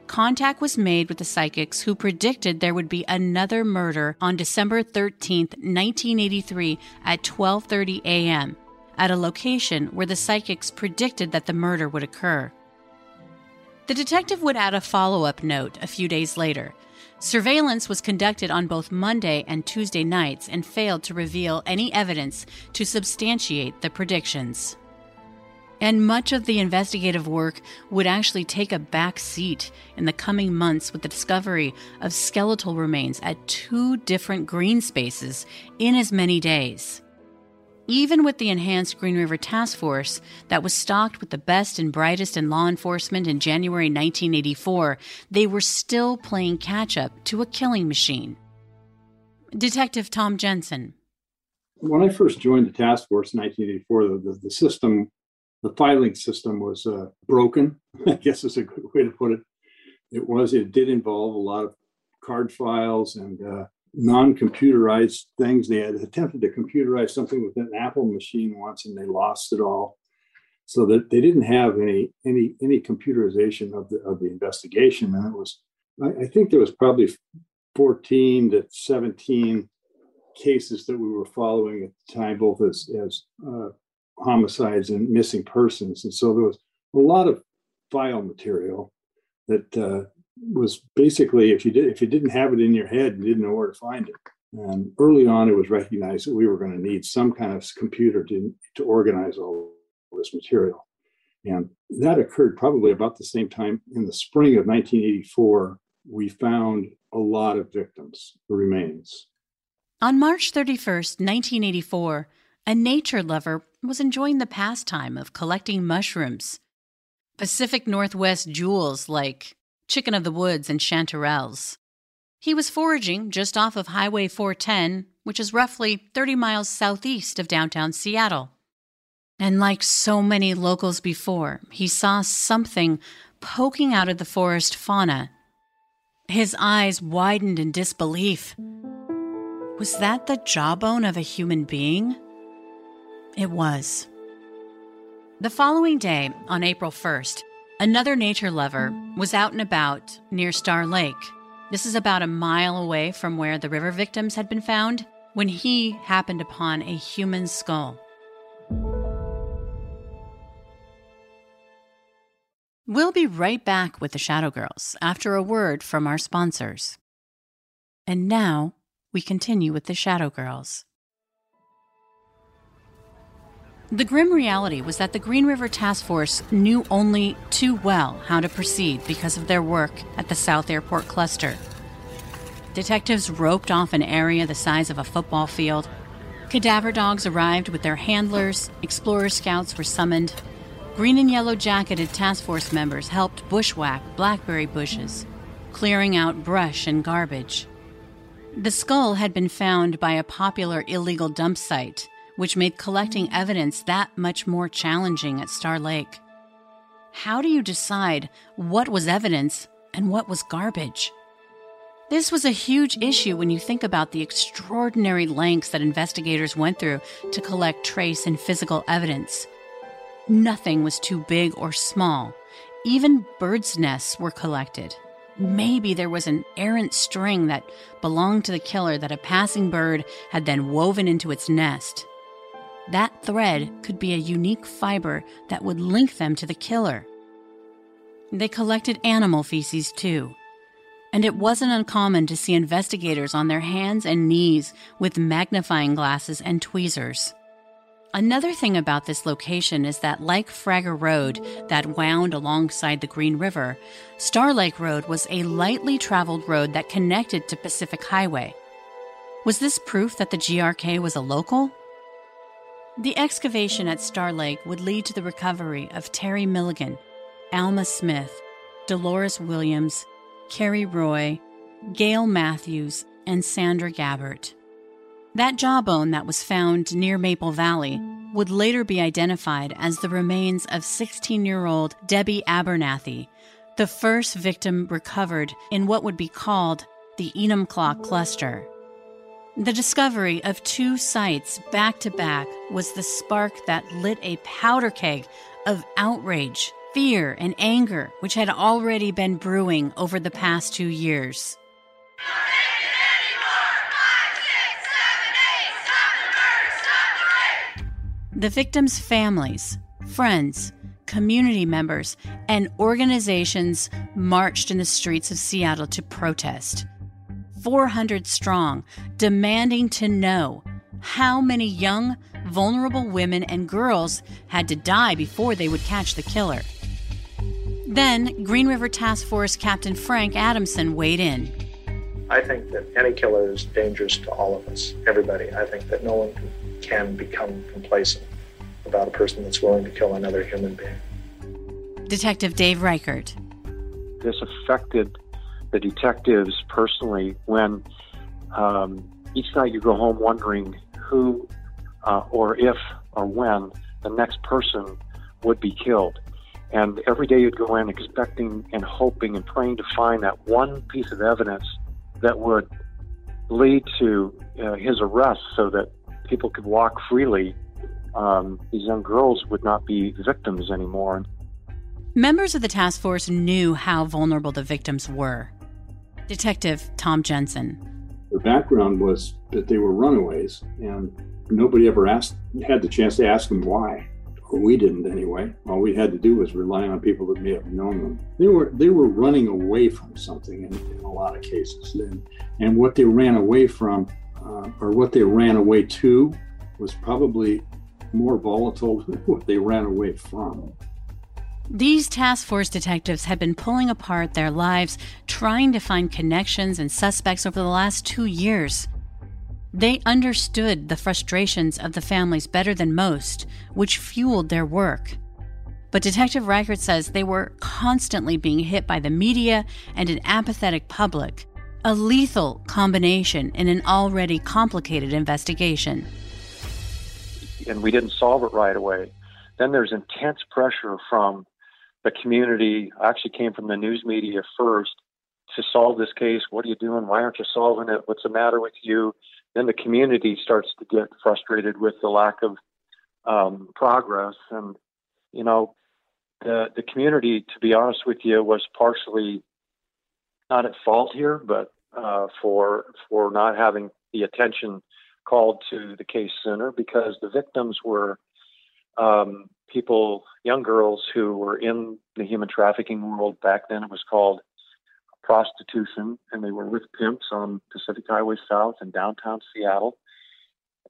Contact was made with the psychics who predicted there would be another murder on December 13, 1983 at 12:30 a.m. at a location where the psychics predicted that the murder would occur. The detective would add a follow-up note a few days later Surveillance was conducted on both Monday and Tuesday nights and failed to reveal any evidence to substantiate the predictions. And much of the investigative work would actually take a back seat in the coming months with the discovery of skeletal remains at two different green spaces in as many days. Even with the enhanced Green River Task Force that was stocked with the best and brightest in law enforcement in January 1984, they were still playing catch up to a killing machine. Detective Tom Jensen. When I first joined the task force in 1984, the, the, system, the filing system was uh, broken, I guess is a good way to put it. It was, it did involve a lot of card files and uh, non-computerized things. They had attempted to computerize something with an Apple machine once, and they lost it all. So that they didn't have any any any computerization of the of the investigation, and it was I, I think there was probably 14 to 17 cases that we were following at the time, both as as uh, homicides and missing persons, and so there was a lot of file material that uh, was basically if you did if you didn't have it in your head, you didn't know where to find it. And early on, it was recognized that we were going to need some kind of computer to to organize all this material. And that occurred probably about the same time in the spring of 1984. We found a lot of victims, remains. On March 31st, 1984, a nature lover was enjoying the pastime of collecting mushrooms. Pacific Northwest jewels like chicken of the woods, and chanterelles. He was foraging just off of Highway 410, which is roughly 30 miles southeast of downtown Seattle. And like so many locals before, he saw something poking out of the forest fauna. His eyes widened in disbelief. Was that the jawbone of a human being? It was. The following day, on April 1st, Another nature lover was out and about near Star Lake This is about a mile away from where the river victims had been found when he happened upon a human skull. We'll be right back with the Shadow Girls after a word from our sponsors. And now we continue with the Shadow Girls. The grim reality was that the Green River Task Force knew only too well how to proceed because of their work at the South Airport cluster. Detectives roped off an area the size of a football field. Cadaver dogs arrived with their handlers, explorer scouts were summoned. Green and yellow jacketed task force members helped bushwhack blackberry bushes, clearing out brush and garbage. The skull had been found by a popular illegal dump site, which made collecting evidence that much more challenging at Star Lake. How do you decide what was evidence and what was garbage? This was a huge issue when you think about the extraordinary lengths that investigators went through to collect trace and physical evidence. Nothing was too big or small. Even birds' nests were collected. Maybe there was an errant string that belonged to the killer that a passing bird had then woven into its nest. That thread could be a unique fiber that would link them to the killer. They collected animal feces too. And it wasn't uncommon to see investigators on their hands and knees with magnifying glasses and tweezers. Another thing about this location is that, like Frager Road, that wound alongside the Green River, Star Lake Road was a lightly traveled road that connected to Pacific Highway. Was this proof that the GRK was a local? The excavation at Star Lake would lead to the recovery of Terry Milligan, Alma Smith, Dolores Williams, Carrie Roy, Gail Matthews, and Sandra Gabbert. That jawbone that was found near Maple Valley would later be identified as the remains of 16 year old Debbie Abernathy, the first victim recovered in what would be called the Enumclaw cluster. The discovery of two sites back to back was the spark that lit a powder keg of outrage, fear, and anger which had already been brewing over the past two years. The victims' families, friends, community members, and organizations marched in the streets of Seattle to protest. 400 strong, demanding to know how many young, vulnerable women and girls had to die before they would catch the killer. Then, Green River Task Force Captain Frank Adamson weighed in. I think that any killer is dangerous to all of us, everybody. I think that no one can can become complacent about a person that's willing to kill another human being. Detective Dave Reichert. This affected the detectives personally when um, each night you go home wondering who uh, or if or when the next person would be killed. And every day you'd go in expecting and hoping and praying to find that one piece of evidence that would lead to uh, his arrest so that people could walk freely, um, these young girls would not be victims anymore. Members of the task force knew how vulnerable the victims were. Detective Tom Jensen. Their background was that they were runaways, and nobody ever asked had the chance to ask them why. We didn't anyway. All we had to do was rely on people that may have known them. They were they were running away from something in, in a lot of cases, and, and what they ran away from uh, or what they ran away to was probably more volatile than what they ran away from. These task force detectives had been pulling apart their lives, trying to find connections and suspects over the last two years. They understood the frustrations of the families better than most, which fueled their work. But Detective Reichert says they were constantly being hit by the media and an apathetic public a lethal combination in an already complicated investigation. And we didn't solve it right away. Then there's intense pressure from the community. Actually came from the news media first to solve this case. What are you doing? Why aren't you solving it? What's the matter with you? Then the community starts to get frustrated with the lack of um, progress. And, you know, the, the community, to be honest with you, was partially not at fault here, but uh, for for not having the attention called to the case sooner because the victims were um, people, young girls who were in the human trafficking world. Back then, it was called prostitution, and they were with pimps on Pacific Highway South in downtown Seattle.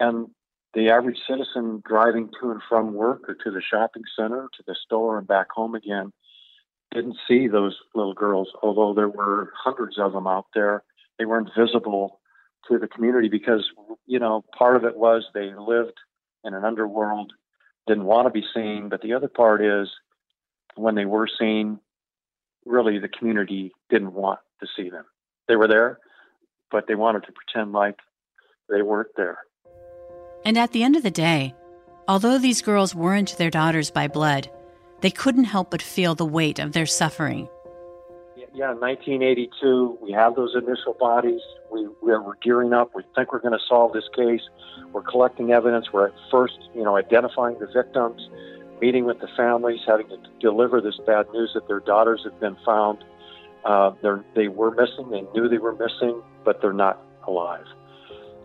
And the average citizen driving to and from work or to the shopping center, to the store, and back home again didn't see those little girls, although there were hundreds of them out there. They weren't visible to the community because, you know, part of it was they lived in an underworld, didn't want to be seen. But the other part is when they were seen, really the community didn't want to see them. They were there, but they wanted to pretend like they weren't there. And at the end of the day, although these girls weren't their daughters by blood, they couldn't help but feel the weight of their suffering. Yeah, 1982, we have those initial bodies. We, we're gearing up. We think we're going to solve this case. We're collecting evidence. We're at first, you know, identifying the victims, meeting with the families, having to deliver this bad news that their daughters have been found. Uh, they were missing. They knew they were missing, but they're not alive.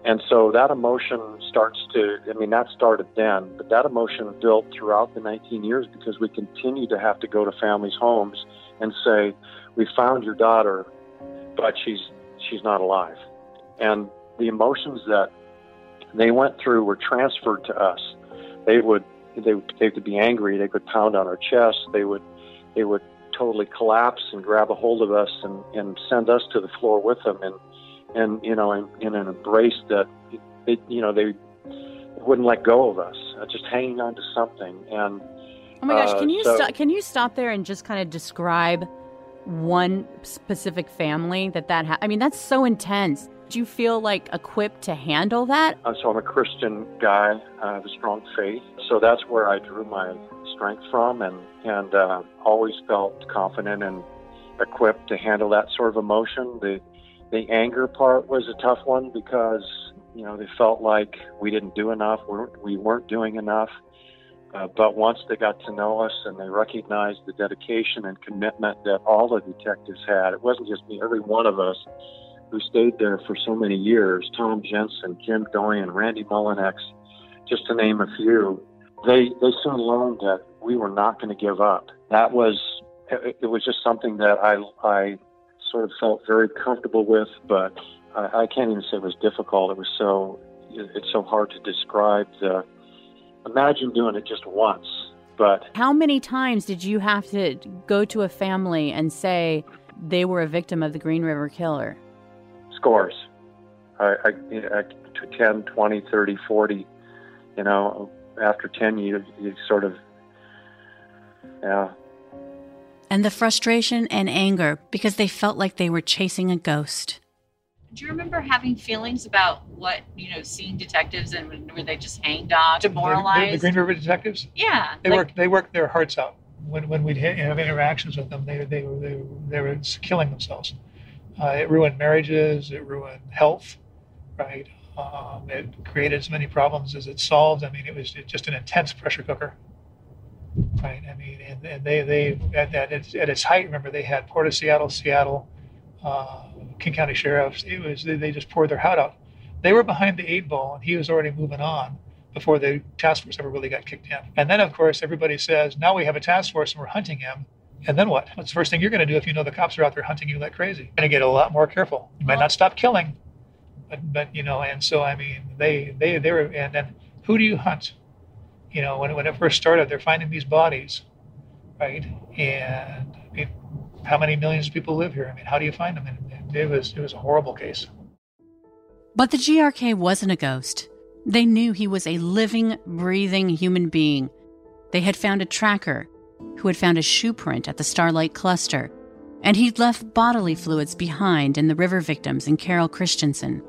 And so that emotion starts to, I mean, that started then, but that emotion built throughout the 19 years because we continue to have to go to families' homes and say, we found your daughter, but she's, she's not alive. And the emotions that they went through were transferred to us. They would, they, they could be angry. They could pound on our chest. They would, they would totally collapse and grab a hold of us and, and send us to the floor with them. And, and you know, in, in an embrace that, it, you know, they wouldn't let go of us, uh, just hanging on to something. And oh my gosh, uh, can you so, stop? Can you stop there and just kind of describe one specific family that that? Ha- I mean, that's so intense. Do you feel like equipped to handle that? Uh, so I'm a Christian guy. I have a strong faith, so that's where I drew my strength from, and and uh, always felt confident and equipped to handle that sort of emotion. The the anger part was a tough one because you know they felt like we didn't do enough, we weren't doing enough. Uh, but once they got to know us and they recognized the dedication and commitment that all the detectives had, it wasn't just me, every one of us who stayed there for so many years Tom Jensen, Jim Doyon, Randy Mullinax, just to name a few they, they soon learned that we were not going to give up. That was, it, it was just something that I, I sort of felt very comfortable with, but I, I can't even say it was difficult. It was so, it's so hard to describe the, imagine doing it just once. But how many times did you have to go to a family and say they were a victim of the Green River Killer? Scores. I, I, I 10, 20, 30, 40. You know, after 10, you, you sort of, yeah. And the frustration and anger because they felt like they were chasing a ghost. Do you remember having feelings about what you know, seeing detectives and were they just hang dogs, demoralized? The, the, the Green River detectives. Yeah, they like, worked. They worked their hearts out. When when we'd have interactions with them, they they were they, they were killing themselves. Uh, it ruined marriages. It ruined health. Right. Um, it created as many problems as it solved. I mean, it was just an intense pressure cooker. Right. I mean, and, and they they at, at, its, at its height, remember they had Port of Seattle, Seattle. Uh, King County sheriffs, it was they, they just poured their heart out. They were behind the eight ball, and he was already moving on before the task force ever really got kicked in. And then, of course, everybody says, "Now we have a task force, and we're hunting him." And then what? What's the first thing you're going to do if you know the cops are out there hunting you like crazy? You're going to get a lot more careful. You might not stop killing, but but you know. And so I mean, they they they were. And then who do you hunt? You know, when when it first started, they're finding these bodies, right? And I mean, how many millions of people live here? I mean, how do you find them? And, it was it was a horrible case. But the GRK wasn't a ghost. They knew he was a living, breathing human being. They had found a tracker who had found a shoe print at the Star Lake Cluster, and he'd left bodily fluids behind in the river victims and Carol Christensen.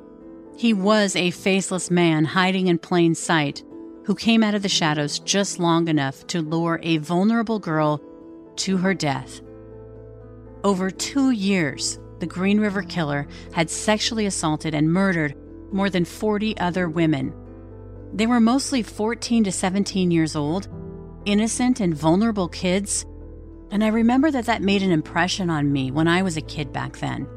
He was a faceless man hiding in plain sight who came out of the shadows just long enough to lure a vulnerable girl to her death. Over two years, the Green River Killer had sexually assaulted and murdered more than 40 other women. They were mostly 14 to 17 years old, innocent and vulnerable kids, and I remember that that made an impression on me when I was a kid back then.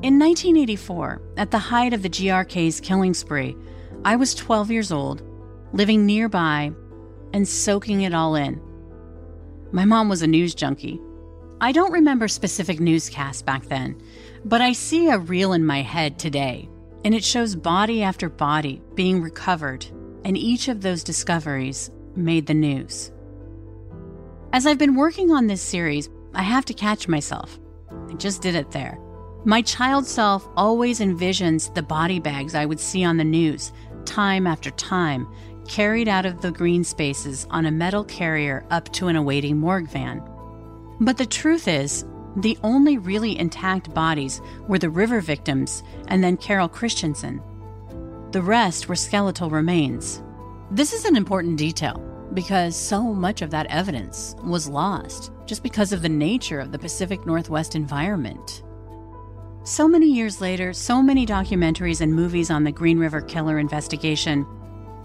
In 1984, at the height of the GRK's killing spree, I was 12 years old, living nearby, and soaking it all in. My mom was a news junkie. I don't remember specific newscasts back then, but I see a reel in my head today, and it shows body after body being recovered, and each of those discoveries made the news. As I've been working on this series, I have to catch myself. I just did it there. My child self always envisions the body bags I would see on the news, time after time, carried out of the green spaces on a metal carrier up to an awaiting morgue van. But the truth is, the only really intact bodies were the river victims and then Carol Christensen. The rest were skeletal remains. This is an important detail because so much of that evidence was lost just because of the nature of the Pacific Northwest environment. So many years later, so many documentaries and movies on the Green River Killer investigation,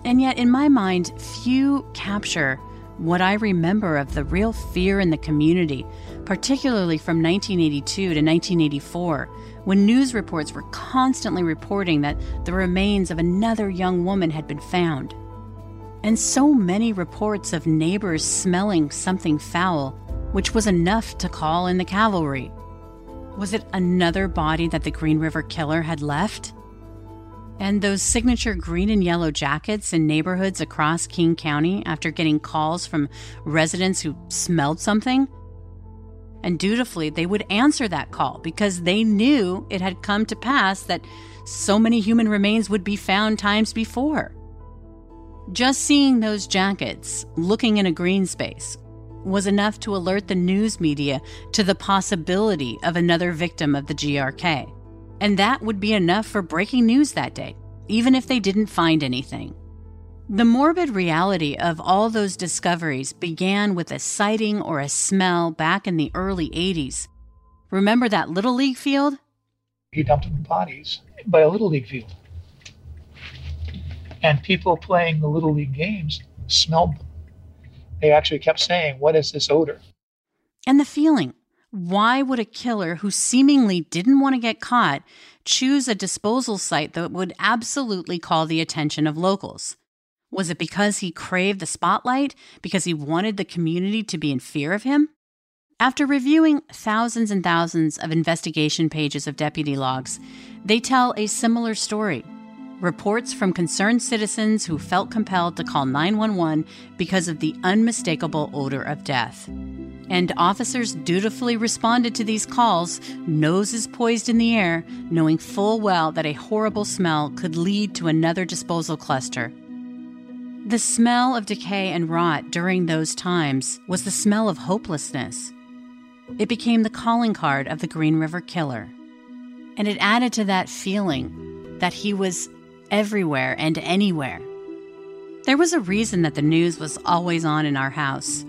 and yet in my mind, few capture what I remember of the real fear in the community, particularly from 1982 to 1984, when news reports were constantly reporting that the remains of another young woman had been found. And so many reports of neighbors smelling something foul, which was enough to call in the cavalry. Was it another body that the Green River Killer had left? And those signature green and yellow jackets in neighborhoods across King County after getting calls from residents who smelled something? And dutifully, they would answer that call because they knew it had come to pass that so many human remains would be found times before. Just seeing those jackets looking in a green space was enough to alert the news media to the possibility of another victim of the GRK. And that would be enough for breaking news that day, even if they didn't find anything. The morbid reality of all those discoveries began with a sighting or a smell back in the early 80s. Remember that Little League field? He dumped the bodies by a Little League field. And people playing the Little League games smelled them. They actually kept saying, What is this odor? And the feeling why would a killer who seemingly didn't want to get caught choose a disposal site that would absolutely call the attention of locals? Was it because he craved the spotlight? Because he wanted the community to be in fear of him? After reviewing thousands and thousands of investigation pages of deputy logs, they tell a similar story. Reports from concerned citizens who felt compelled to call 911 because of the unmistakable odor of death and officers dutifully responded to these calls, noses poised in the air, knowing full well that a horrible smell could lead to another disposal cluster. The smell of decay and rot during those times was the smell of hopelessness. It became the calling card of the Green River Killer. And it added to that feeling that he was everywhere and anywhere. There was a reason that the news was always on in our house.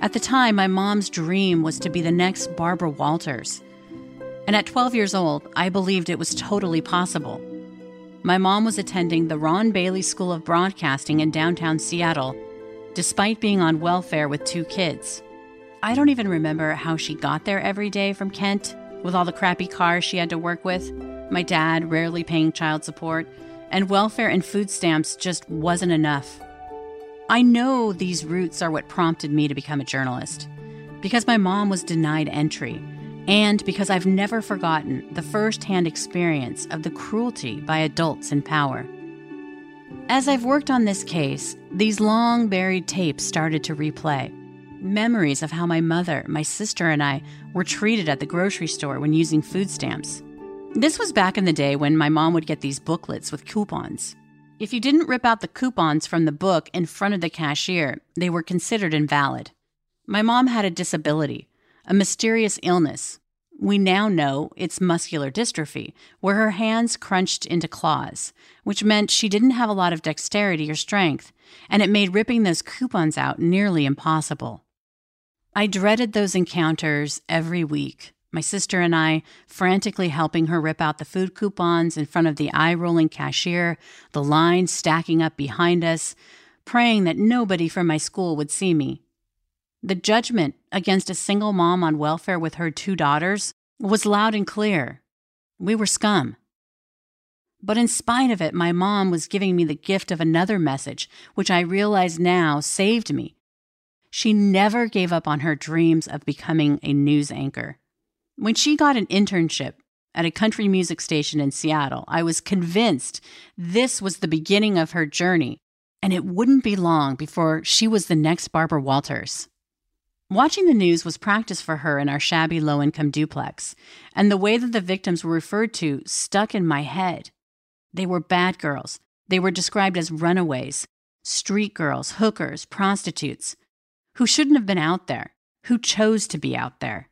At the time, my mom's dream was to be the next Barbara Walters. And at 12 years old, I believed it was totally possible. My mom was attending the Ron Bailey School of Broadcasting in downtown Seattle, despite being on welfare with two kids. I don't even remember how she got there every day from Kent with all the crappy cars she had to work with, my dad rarely paying child support, and welfare and food stamps just wasn't enough. I know these roots are what prompted me to become a journalist. Because my mom was denied entry, and because I've never forgotten the first hand experience of the cruelty by adults in power. As I've worked on this case, these long buried tapes started to replay. Memories of how my mother, my sister, and I were treated at the grocery store when using food stamps. This was back in the day when my mom would get these booklets with coupons. If you didn't rip out the coupons from the book in front of the cashier, they were considered invalid. My mom had a disability, a mysterious illness. We now know it's muscular dystrophy, where her hands crunched into claws, which meant she didn't have a lot of dexterity or strength, and it made ripping those coupons out nearly impossible. I dreaded those encounters every week my sister and I frantically helping her rip out the food coupons in front of the eye rolling cashier, the line stacking up behind us, praying that nobody from my school would see me. The judgment against a single mom on welfare with her two daughters was loud and clear. We were scum. But in spite of it, my mom was giving me the gift of another message, which I realize now saved me. She never gave up on her dreams of becoming a news anchor. When she got an internship at a country music station in Seattle, I was convinced this was the beginning of her journey, and it wouldn't be long before she was the next Barbara Walters. Watching the news was practice for her in our shabby low income duplex, and the way that the victims were referred to stuck in my head. They were bad girls. They were described as runaways, street girls, hookers, prostitutes, who shouldn't have been out there, who chose to be out there.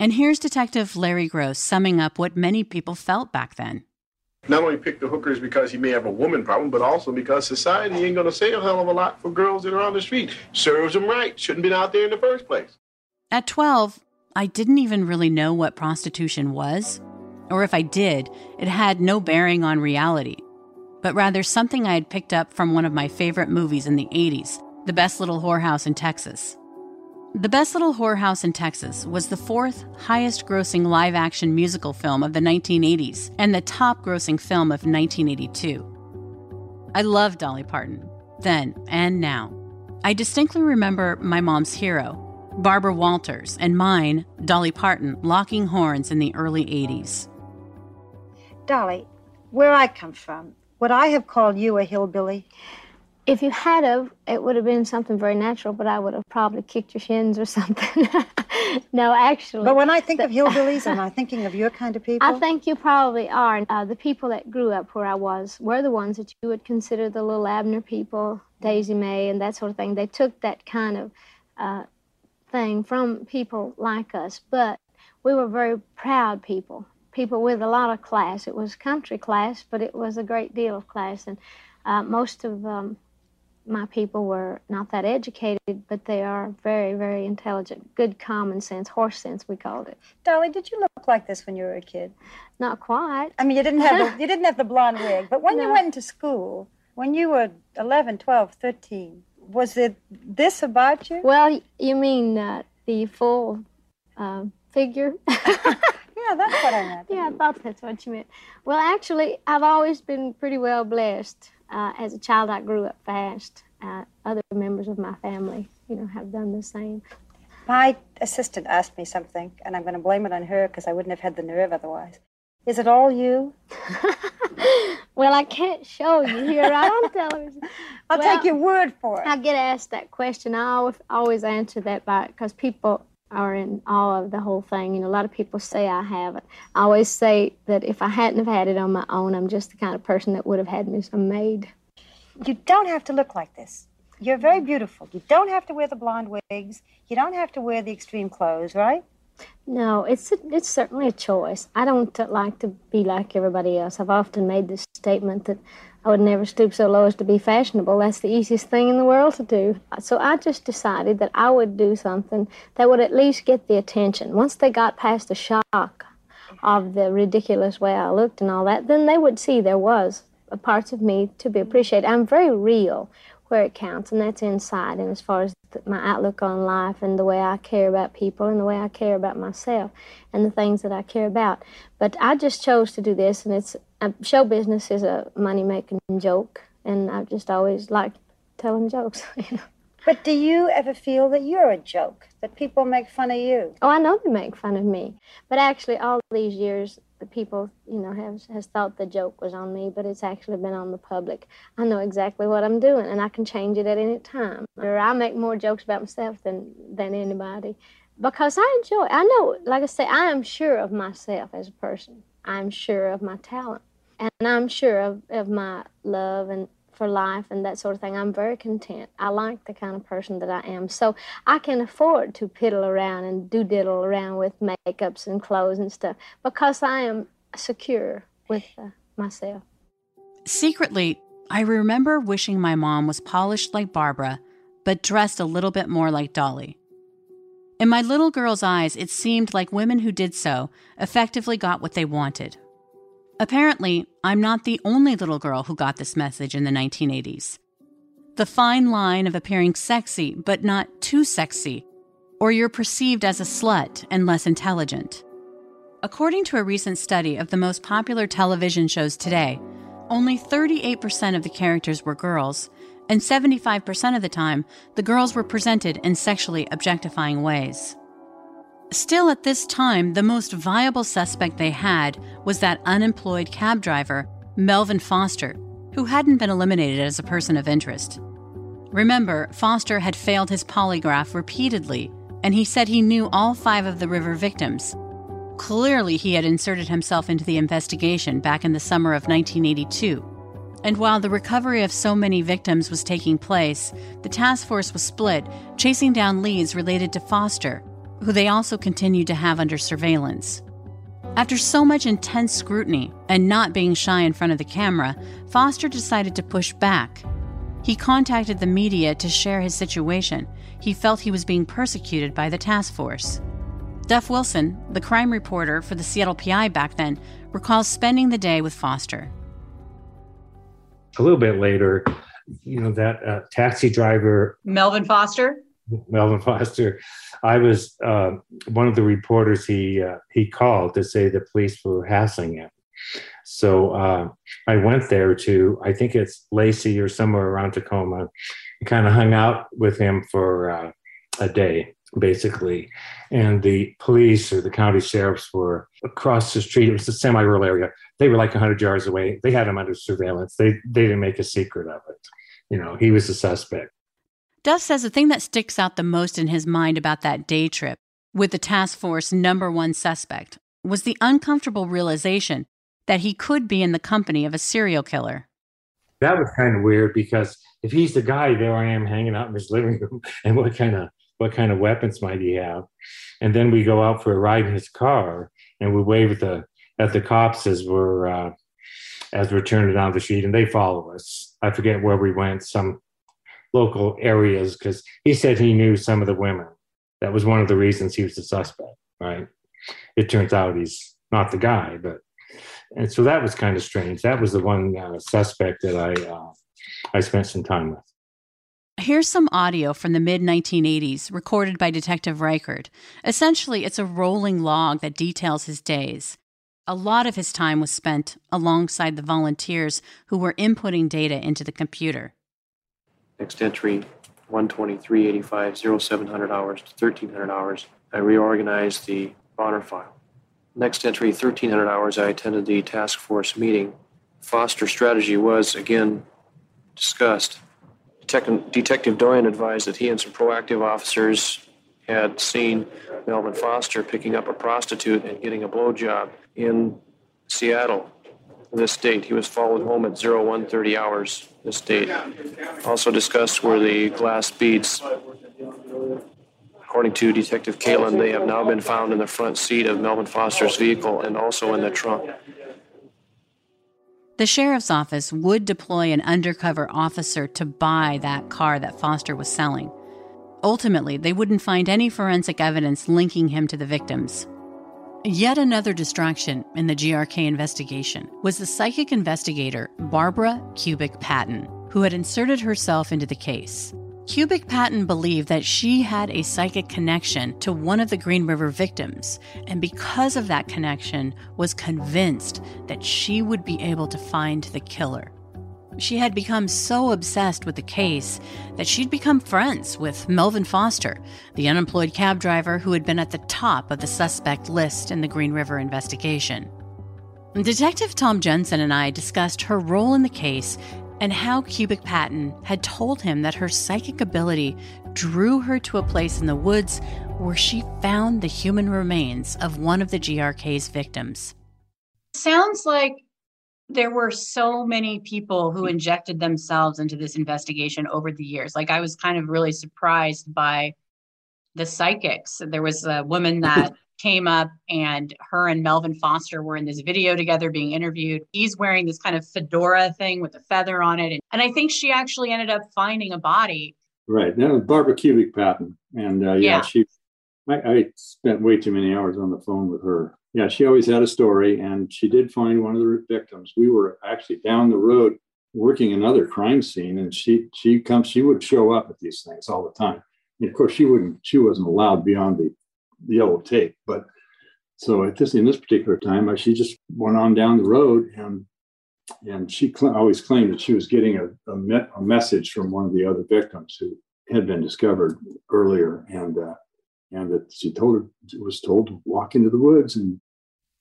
And here's Detective Larry Gross summing up what many people felt back then. Not only pick the hookers because he may have a woman problem, but also because society ain't gonna say a hell of a lot for girls that are on the street. Serves them right. Shouldn't been out there in the first place. At 12, I didn't even really know what prostitution was, or if I did, it had no bearing on reality, but rather something I had picked up from one of my favorite movies in the 80s, The Best Little Whorehouse in Texas. The Best Little Whorehouse in Texas was the fourth highest grossing live action musical film of the 1980s and the top grossing film of 1982. I love Dolly Parton, then and now. I distinctly remember my mom's hero, Barbara Walters, and mine, Dolly Parton, locking horns in the early 80s. Dolly, where I come from, would I have called you a hillbilly? If you had of, it would have been something very natural, but I would have probably kicked your shins or something. no, actually. But when I think of hillbillies, am I thinking of your kind of people? I think you probably are. Uh, the people that grew up where I was were the ones that you would consider the little Abner people, Daisy Mae, and that sort of thing. They took that kind of uh, thing from people like us, but we were very proud people, people with a lot of class. It was country class, but it was a great deal of class, and uh, most of um, my people were not that educated, but they are very, very intelligent. Good common sense, horse sense, we called it. Dolly, did you look like this when you were a kid? Not quite. I mean, you didn't have the, you didn't have the blonde wig, but when you went to school, when you were 11, 12, 13, was it this about you? Well, you mean uh, the full uh, figure? yeah, that's what I meant. Yeah, I thought that's what you meant. Well, actually, I've always been pretty well blessed. Uh, as a child, I grew up fast. Uh, other members of my family, you know, have done the same. My assistant asked me something, and I'm going to blame it on her because I wouldn't have had the nerve otherwise. Is it all you? Well, I can't show you here right on television. I'll Well, take your word for it. I get asked that question. I always, always answer that by because people are in awe of the whole thing. You know, a lot of people say I have it. I always say that if I hadn't have had it on my own, I'm just the kind of person that would have had me some maid. You don't have to look like this. You're very beautiful. You don't have to wear the blonde wigs. You don't have to wear the extreme clothes, right? No, it's a, it's certainly a choice. I don't like to be like everybody else. I've often made this statement that I would never stoop so low as to be fashionable. That's the easiest thing in the world to do. So I just decided that I would do something that would at least get the attention. Once they got past the shock of the ridiculous way I looked and all that, then they would see there was a parts of me to be appreciated. I'm very real where it counts, and that's inside. And as far as my outlook on life and the way I care about people and the way I care about myself and the things that I care about. But I just chose to do this, and it's Uh, show business is a money making joke, and I've just always liked telling jokes. You know? But do you ever feel that you're a joke? That people make fun of you? Oh, I know they make fun of me, but actually, all these years, the people, you know, have has thought the joke was on me, but it's actually been on the public. I know exactly what I'm doing, and I can change it at any time. Or I make more jokes about myself than than anybody, because I enjoy. I know, like I say, I am sure of myself as a person. I'm sure of my talent, and I'm sure of of my love and for life and that sort of thing. I'm very content. I like the kind of person that I am. So I can afford to piddle around and do diddle around with makeups and clothes and stuff because I am secure with uh, myself. Secretly, I remember wishing my mom was polished like Barbara, but dressed a little bit more like Dolly. In my little girl's eyes, it seemed like women who did so effectively got what they wanted. Apparently, I'm not the only little girl who got this message in the 1980s. The fine line of appearing sexy, but not too sexy, or you're perceived as a slut and less intelligent. According to a recent study of the most popular television shows today, only 38% of the characters were girls, and 75% of the time, the girls were presented in sexually objectifying ways. Still, at this time, the most viable suspect they had was that unemployed cab driver, Melvin Foster, who hadn't been eliminated as a person of interest. Remember, Foster had failed his polygraph repeatedly, and he said he knew all five of the river victims. Clearly, he had inserted himself into the investigation back in the summer of 1982. And while the recovery of so many victims was taking place, the task force was split, chasing down leads related to Foster, who they also continued to have under surveillance. After so much intense scrutiny and not being shy in front of the camera, Foster decided to push back. He contacted the media to share his situation. He felt he was being persecuted by the task force. Duff Wilson, the crime reporter for the Seattle PI back then, recalls spending the day with Foster. A little bit later, you know, that uh, taxi driver, Melvin Foster? Melvin Foster, I was uh, one of the reporters he uh, he called to say the police were hassling him. So uh, I went there to I think it's Lacey or somewhere around Tacoma, kind of hung out with him for uh, a day basically, and the police or the county sheriffs were across the street. It was a semi-rural area. They were like 100 yards away. They had him under surveillance. They they didn't make a secret of it. You know, he was a suspect. Duff says the thing that sticks out the most in his mind about that day trip with the task force number one suspect was the uncomfortable realization that he could be in the company of a serial killer. That was kind of weird because if he's the guy, there I am hanging out in his living room, and what kind of what kind of weapons might he have? And then we go out for a ride in his car, and we wave at the at the cops as we're uh, as we're turning down the street, and they follow us. I forget where we went, some local areas, because he said he knew some of the women. That was one of the reasons he was the suspect, right? It turns out he's not the guy, but and so that was kind of strange. That was the one uh, suspect that I uh, I spent some time with. Here's some audio from the mid 1980s recorded by Detective Reichert. Essentially, it's a rolling log that details his days. A lot of his time was spent alongside the volunteers who were inputting data into the computer. Next entry 12385, 0700 hours to 1300 hours. I reorganized the Bonner file. Next entry 1300 hours, I attended the task force meeting. Foster strategy was again discussed Detective Doyon advised that he and some proactive officers had seen Melvin Foster picking up a prostitute and getting a blowjob in Seattle this date. He was followed home at 0130 hours this date. Also discussed were the glass beads. According to Detective Kalen, they have now been found in the front seat of Melvin Foster's vehicle and also in the trunk. The sheriff's office would deploy an undercover officer to buy that car that Foster was selling. Ultimately, they wouldn't find any forensic evidence linking him to the victims. Yet another distraction in the GRK investigation was the psychic investigator Barbara Kubik Patton, who had inserted herself into the case. Kubik Patton believed that she had a psychic connection to one of the Green River victims, and because of that connection, was convinced that she would be able to find the killer. She had become so obsessed with the case that she'd become friends with Melvin Foster, the unemployed cab driver who had been at the top of the suspect list in the Green River investigation. Detective Tom Jensen and I discussed her role in the case and how Kubik Patton had told him that her psychic ability drew her to a place in the woods where she found the human remains of one of the GRK's victims. Sounds like there were so many people who injected themselves into this investigation over the years. Like I was kind of really surprised by the psychics. There was a woman that came up and her and Melvin Foster were in this video together being interviewed. He's wearing this kind of fedora thing with a feather on it. And, I think she actually ended up finding a body. Right. That was Barbara Kubik Patton. And uh, yeah, yeah, she, I, I spent way too many hours on the phone with her. Yeah, she always had a story and she did find one of the victims. We were actually down the road working another crime scene and she she comes she would show up at these things all the time. And of course she wouldn't she wasn't allowed beyond the yellow tape. But So at this in this particular time, she just went on down the road and and she cl- always claimed that she was getting a, a, me- a, message from one of the other victims who had been discovered earlier, and uh, and that she told her was told to walk into the woods and.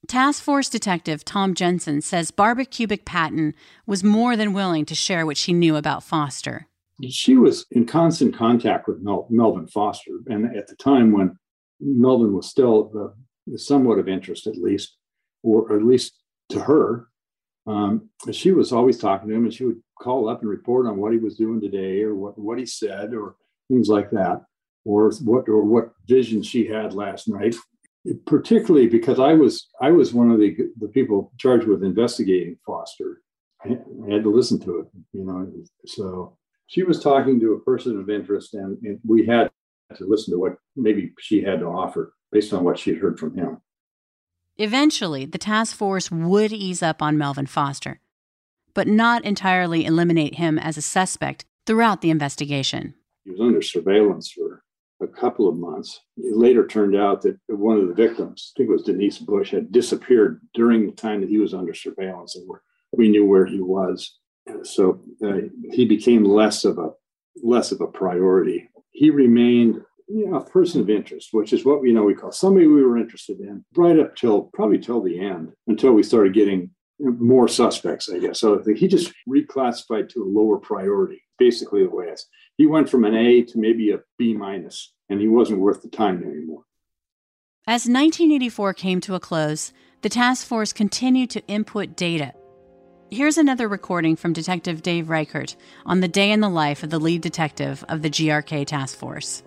Task Force Detective Tom Jensen says Barbara Kubik Patton was more than willing to share what she knew about Foster. She was in constant contact with Mel- Melvin Foster, and at the time when Melvin was still uh, somewhat of interest, at least, or at least to her, um, she was always talking to him, and she would call up and report on what he was doing today, or what, what he said, or things like that, or what or what vision she had last night. Particularly because I was I was one of the the people charged with investigating Foster. I, I had to listen to it, you know. So she was talking to a person of interest, and, and we had to listen to what maybe she had to offer based on what she had heard from him. Eventually, the task force would ease up on Melvin Foster, but not entirely eliminate him as a suspect throughout the investigation. He was under surveillance for a couple of months. It later turned out that one of the victims, I think it was Denise Bush, had disappeared during the time that he was under surveillance, and we knew where he was. So uh, he became less of a less of a priority. He remained you know, a person of interest, which is what we know we call somebody we were interested in, right up till probably till the end, until we started getting more suspects, I guess. So he just reclassified to a lower priority, basically the way it's. He went from an A to maybe a B minus, and he wasn't worth the time anymore. As 1984 came to a close, the task force continued to input data. Here's another recording from Detective Dave Reichert on the day in the life of the lead detective of the GRK task force.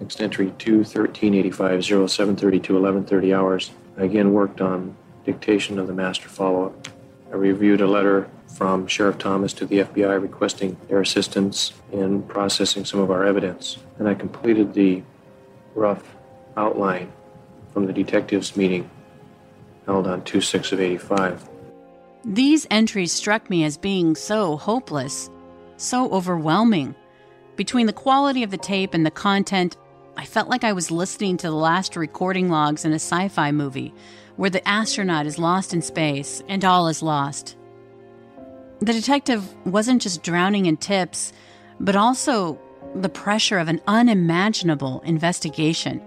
Next entry 2 1385 0732 1130 hours. I again worked on dictation of the master follow up. I reviewed a letter from Sheriff Thomas to the FBI requesting their assistance in processing some of our evidence. And I completed the rough outline from the detectives' meeting held on 2 6 of 85. These entries struck me as being so hopeless, so overwhelming. Between the quality of the tape and the content, I felt like I was listening to the last recording logs in a sci fi movie where the astronaut is lost in space and all is lost. The detective wasn't just drowning in tips, but also the pressure of an unimaginable investigation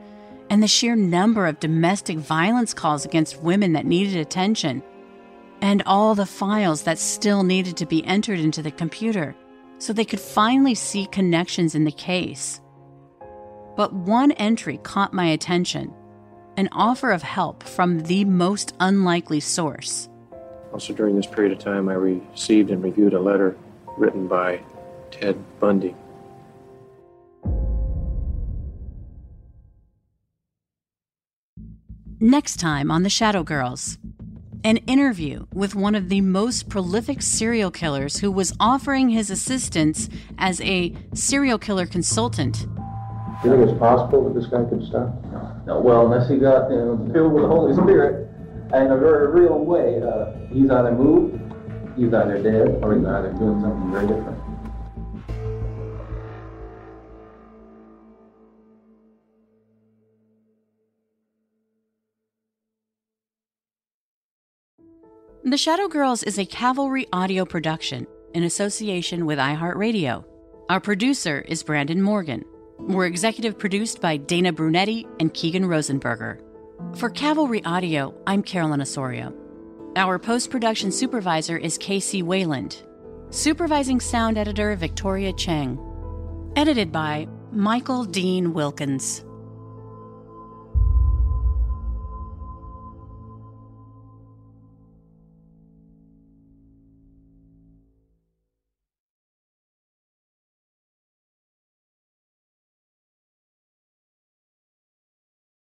and the sheer number of domestic violence calls against women that needed attention, and all the files that still needed to be entered into the computer so they could finally see connections in the case. But one entry caught my attention an offer of help from the most unlikely source. Also, during this period of time, I received and reviewed a letter written by Ted Bundy. Next time on The Shadow Girls, an interview with one of the most prolific serial killers who was offering his assistance as a serial killer consultant Do you think it's possible that this guy could stop? No, well, unless he got you know, filled with the Holy Spirit in a very real way. Uh, he's either moved, he's either dead, or he's either doing something very different. The Shadow Girls is a Cavalry audio production in association with iHeartRadio. Our producer is Brandon Morgan. We're executive produced by Dana Brunetti and Keegan Rosenberger. For Cavalry Audio, I'm Carolyn Osorio. Our post production supervisor is Casey Wayland. Supervising sound editor Victoria Cheng. Edited by Michael Dean Wilkins.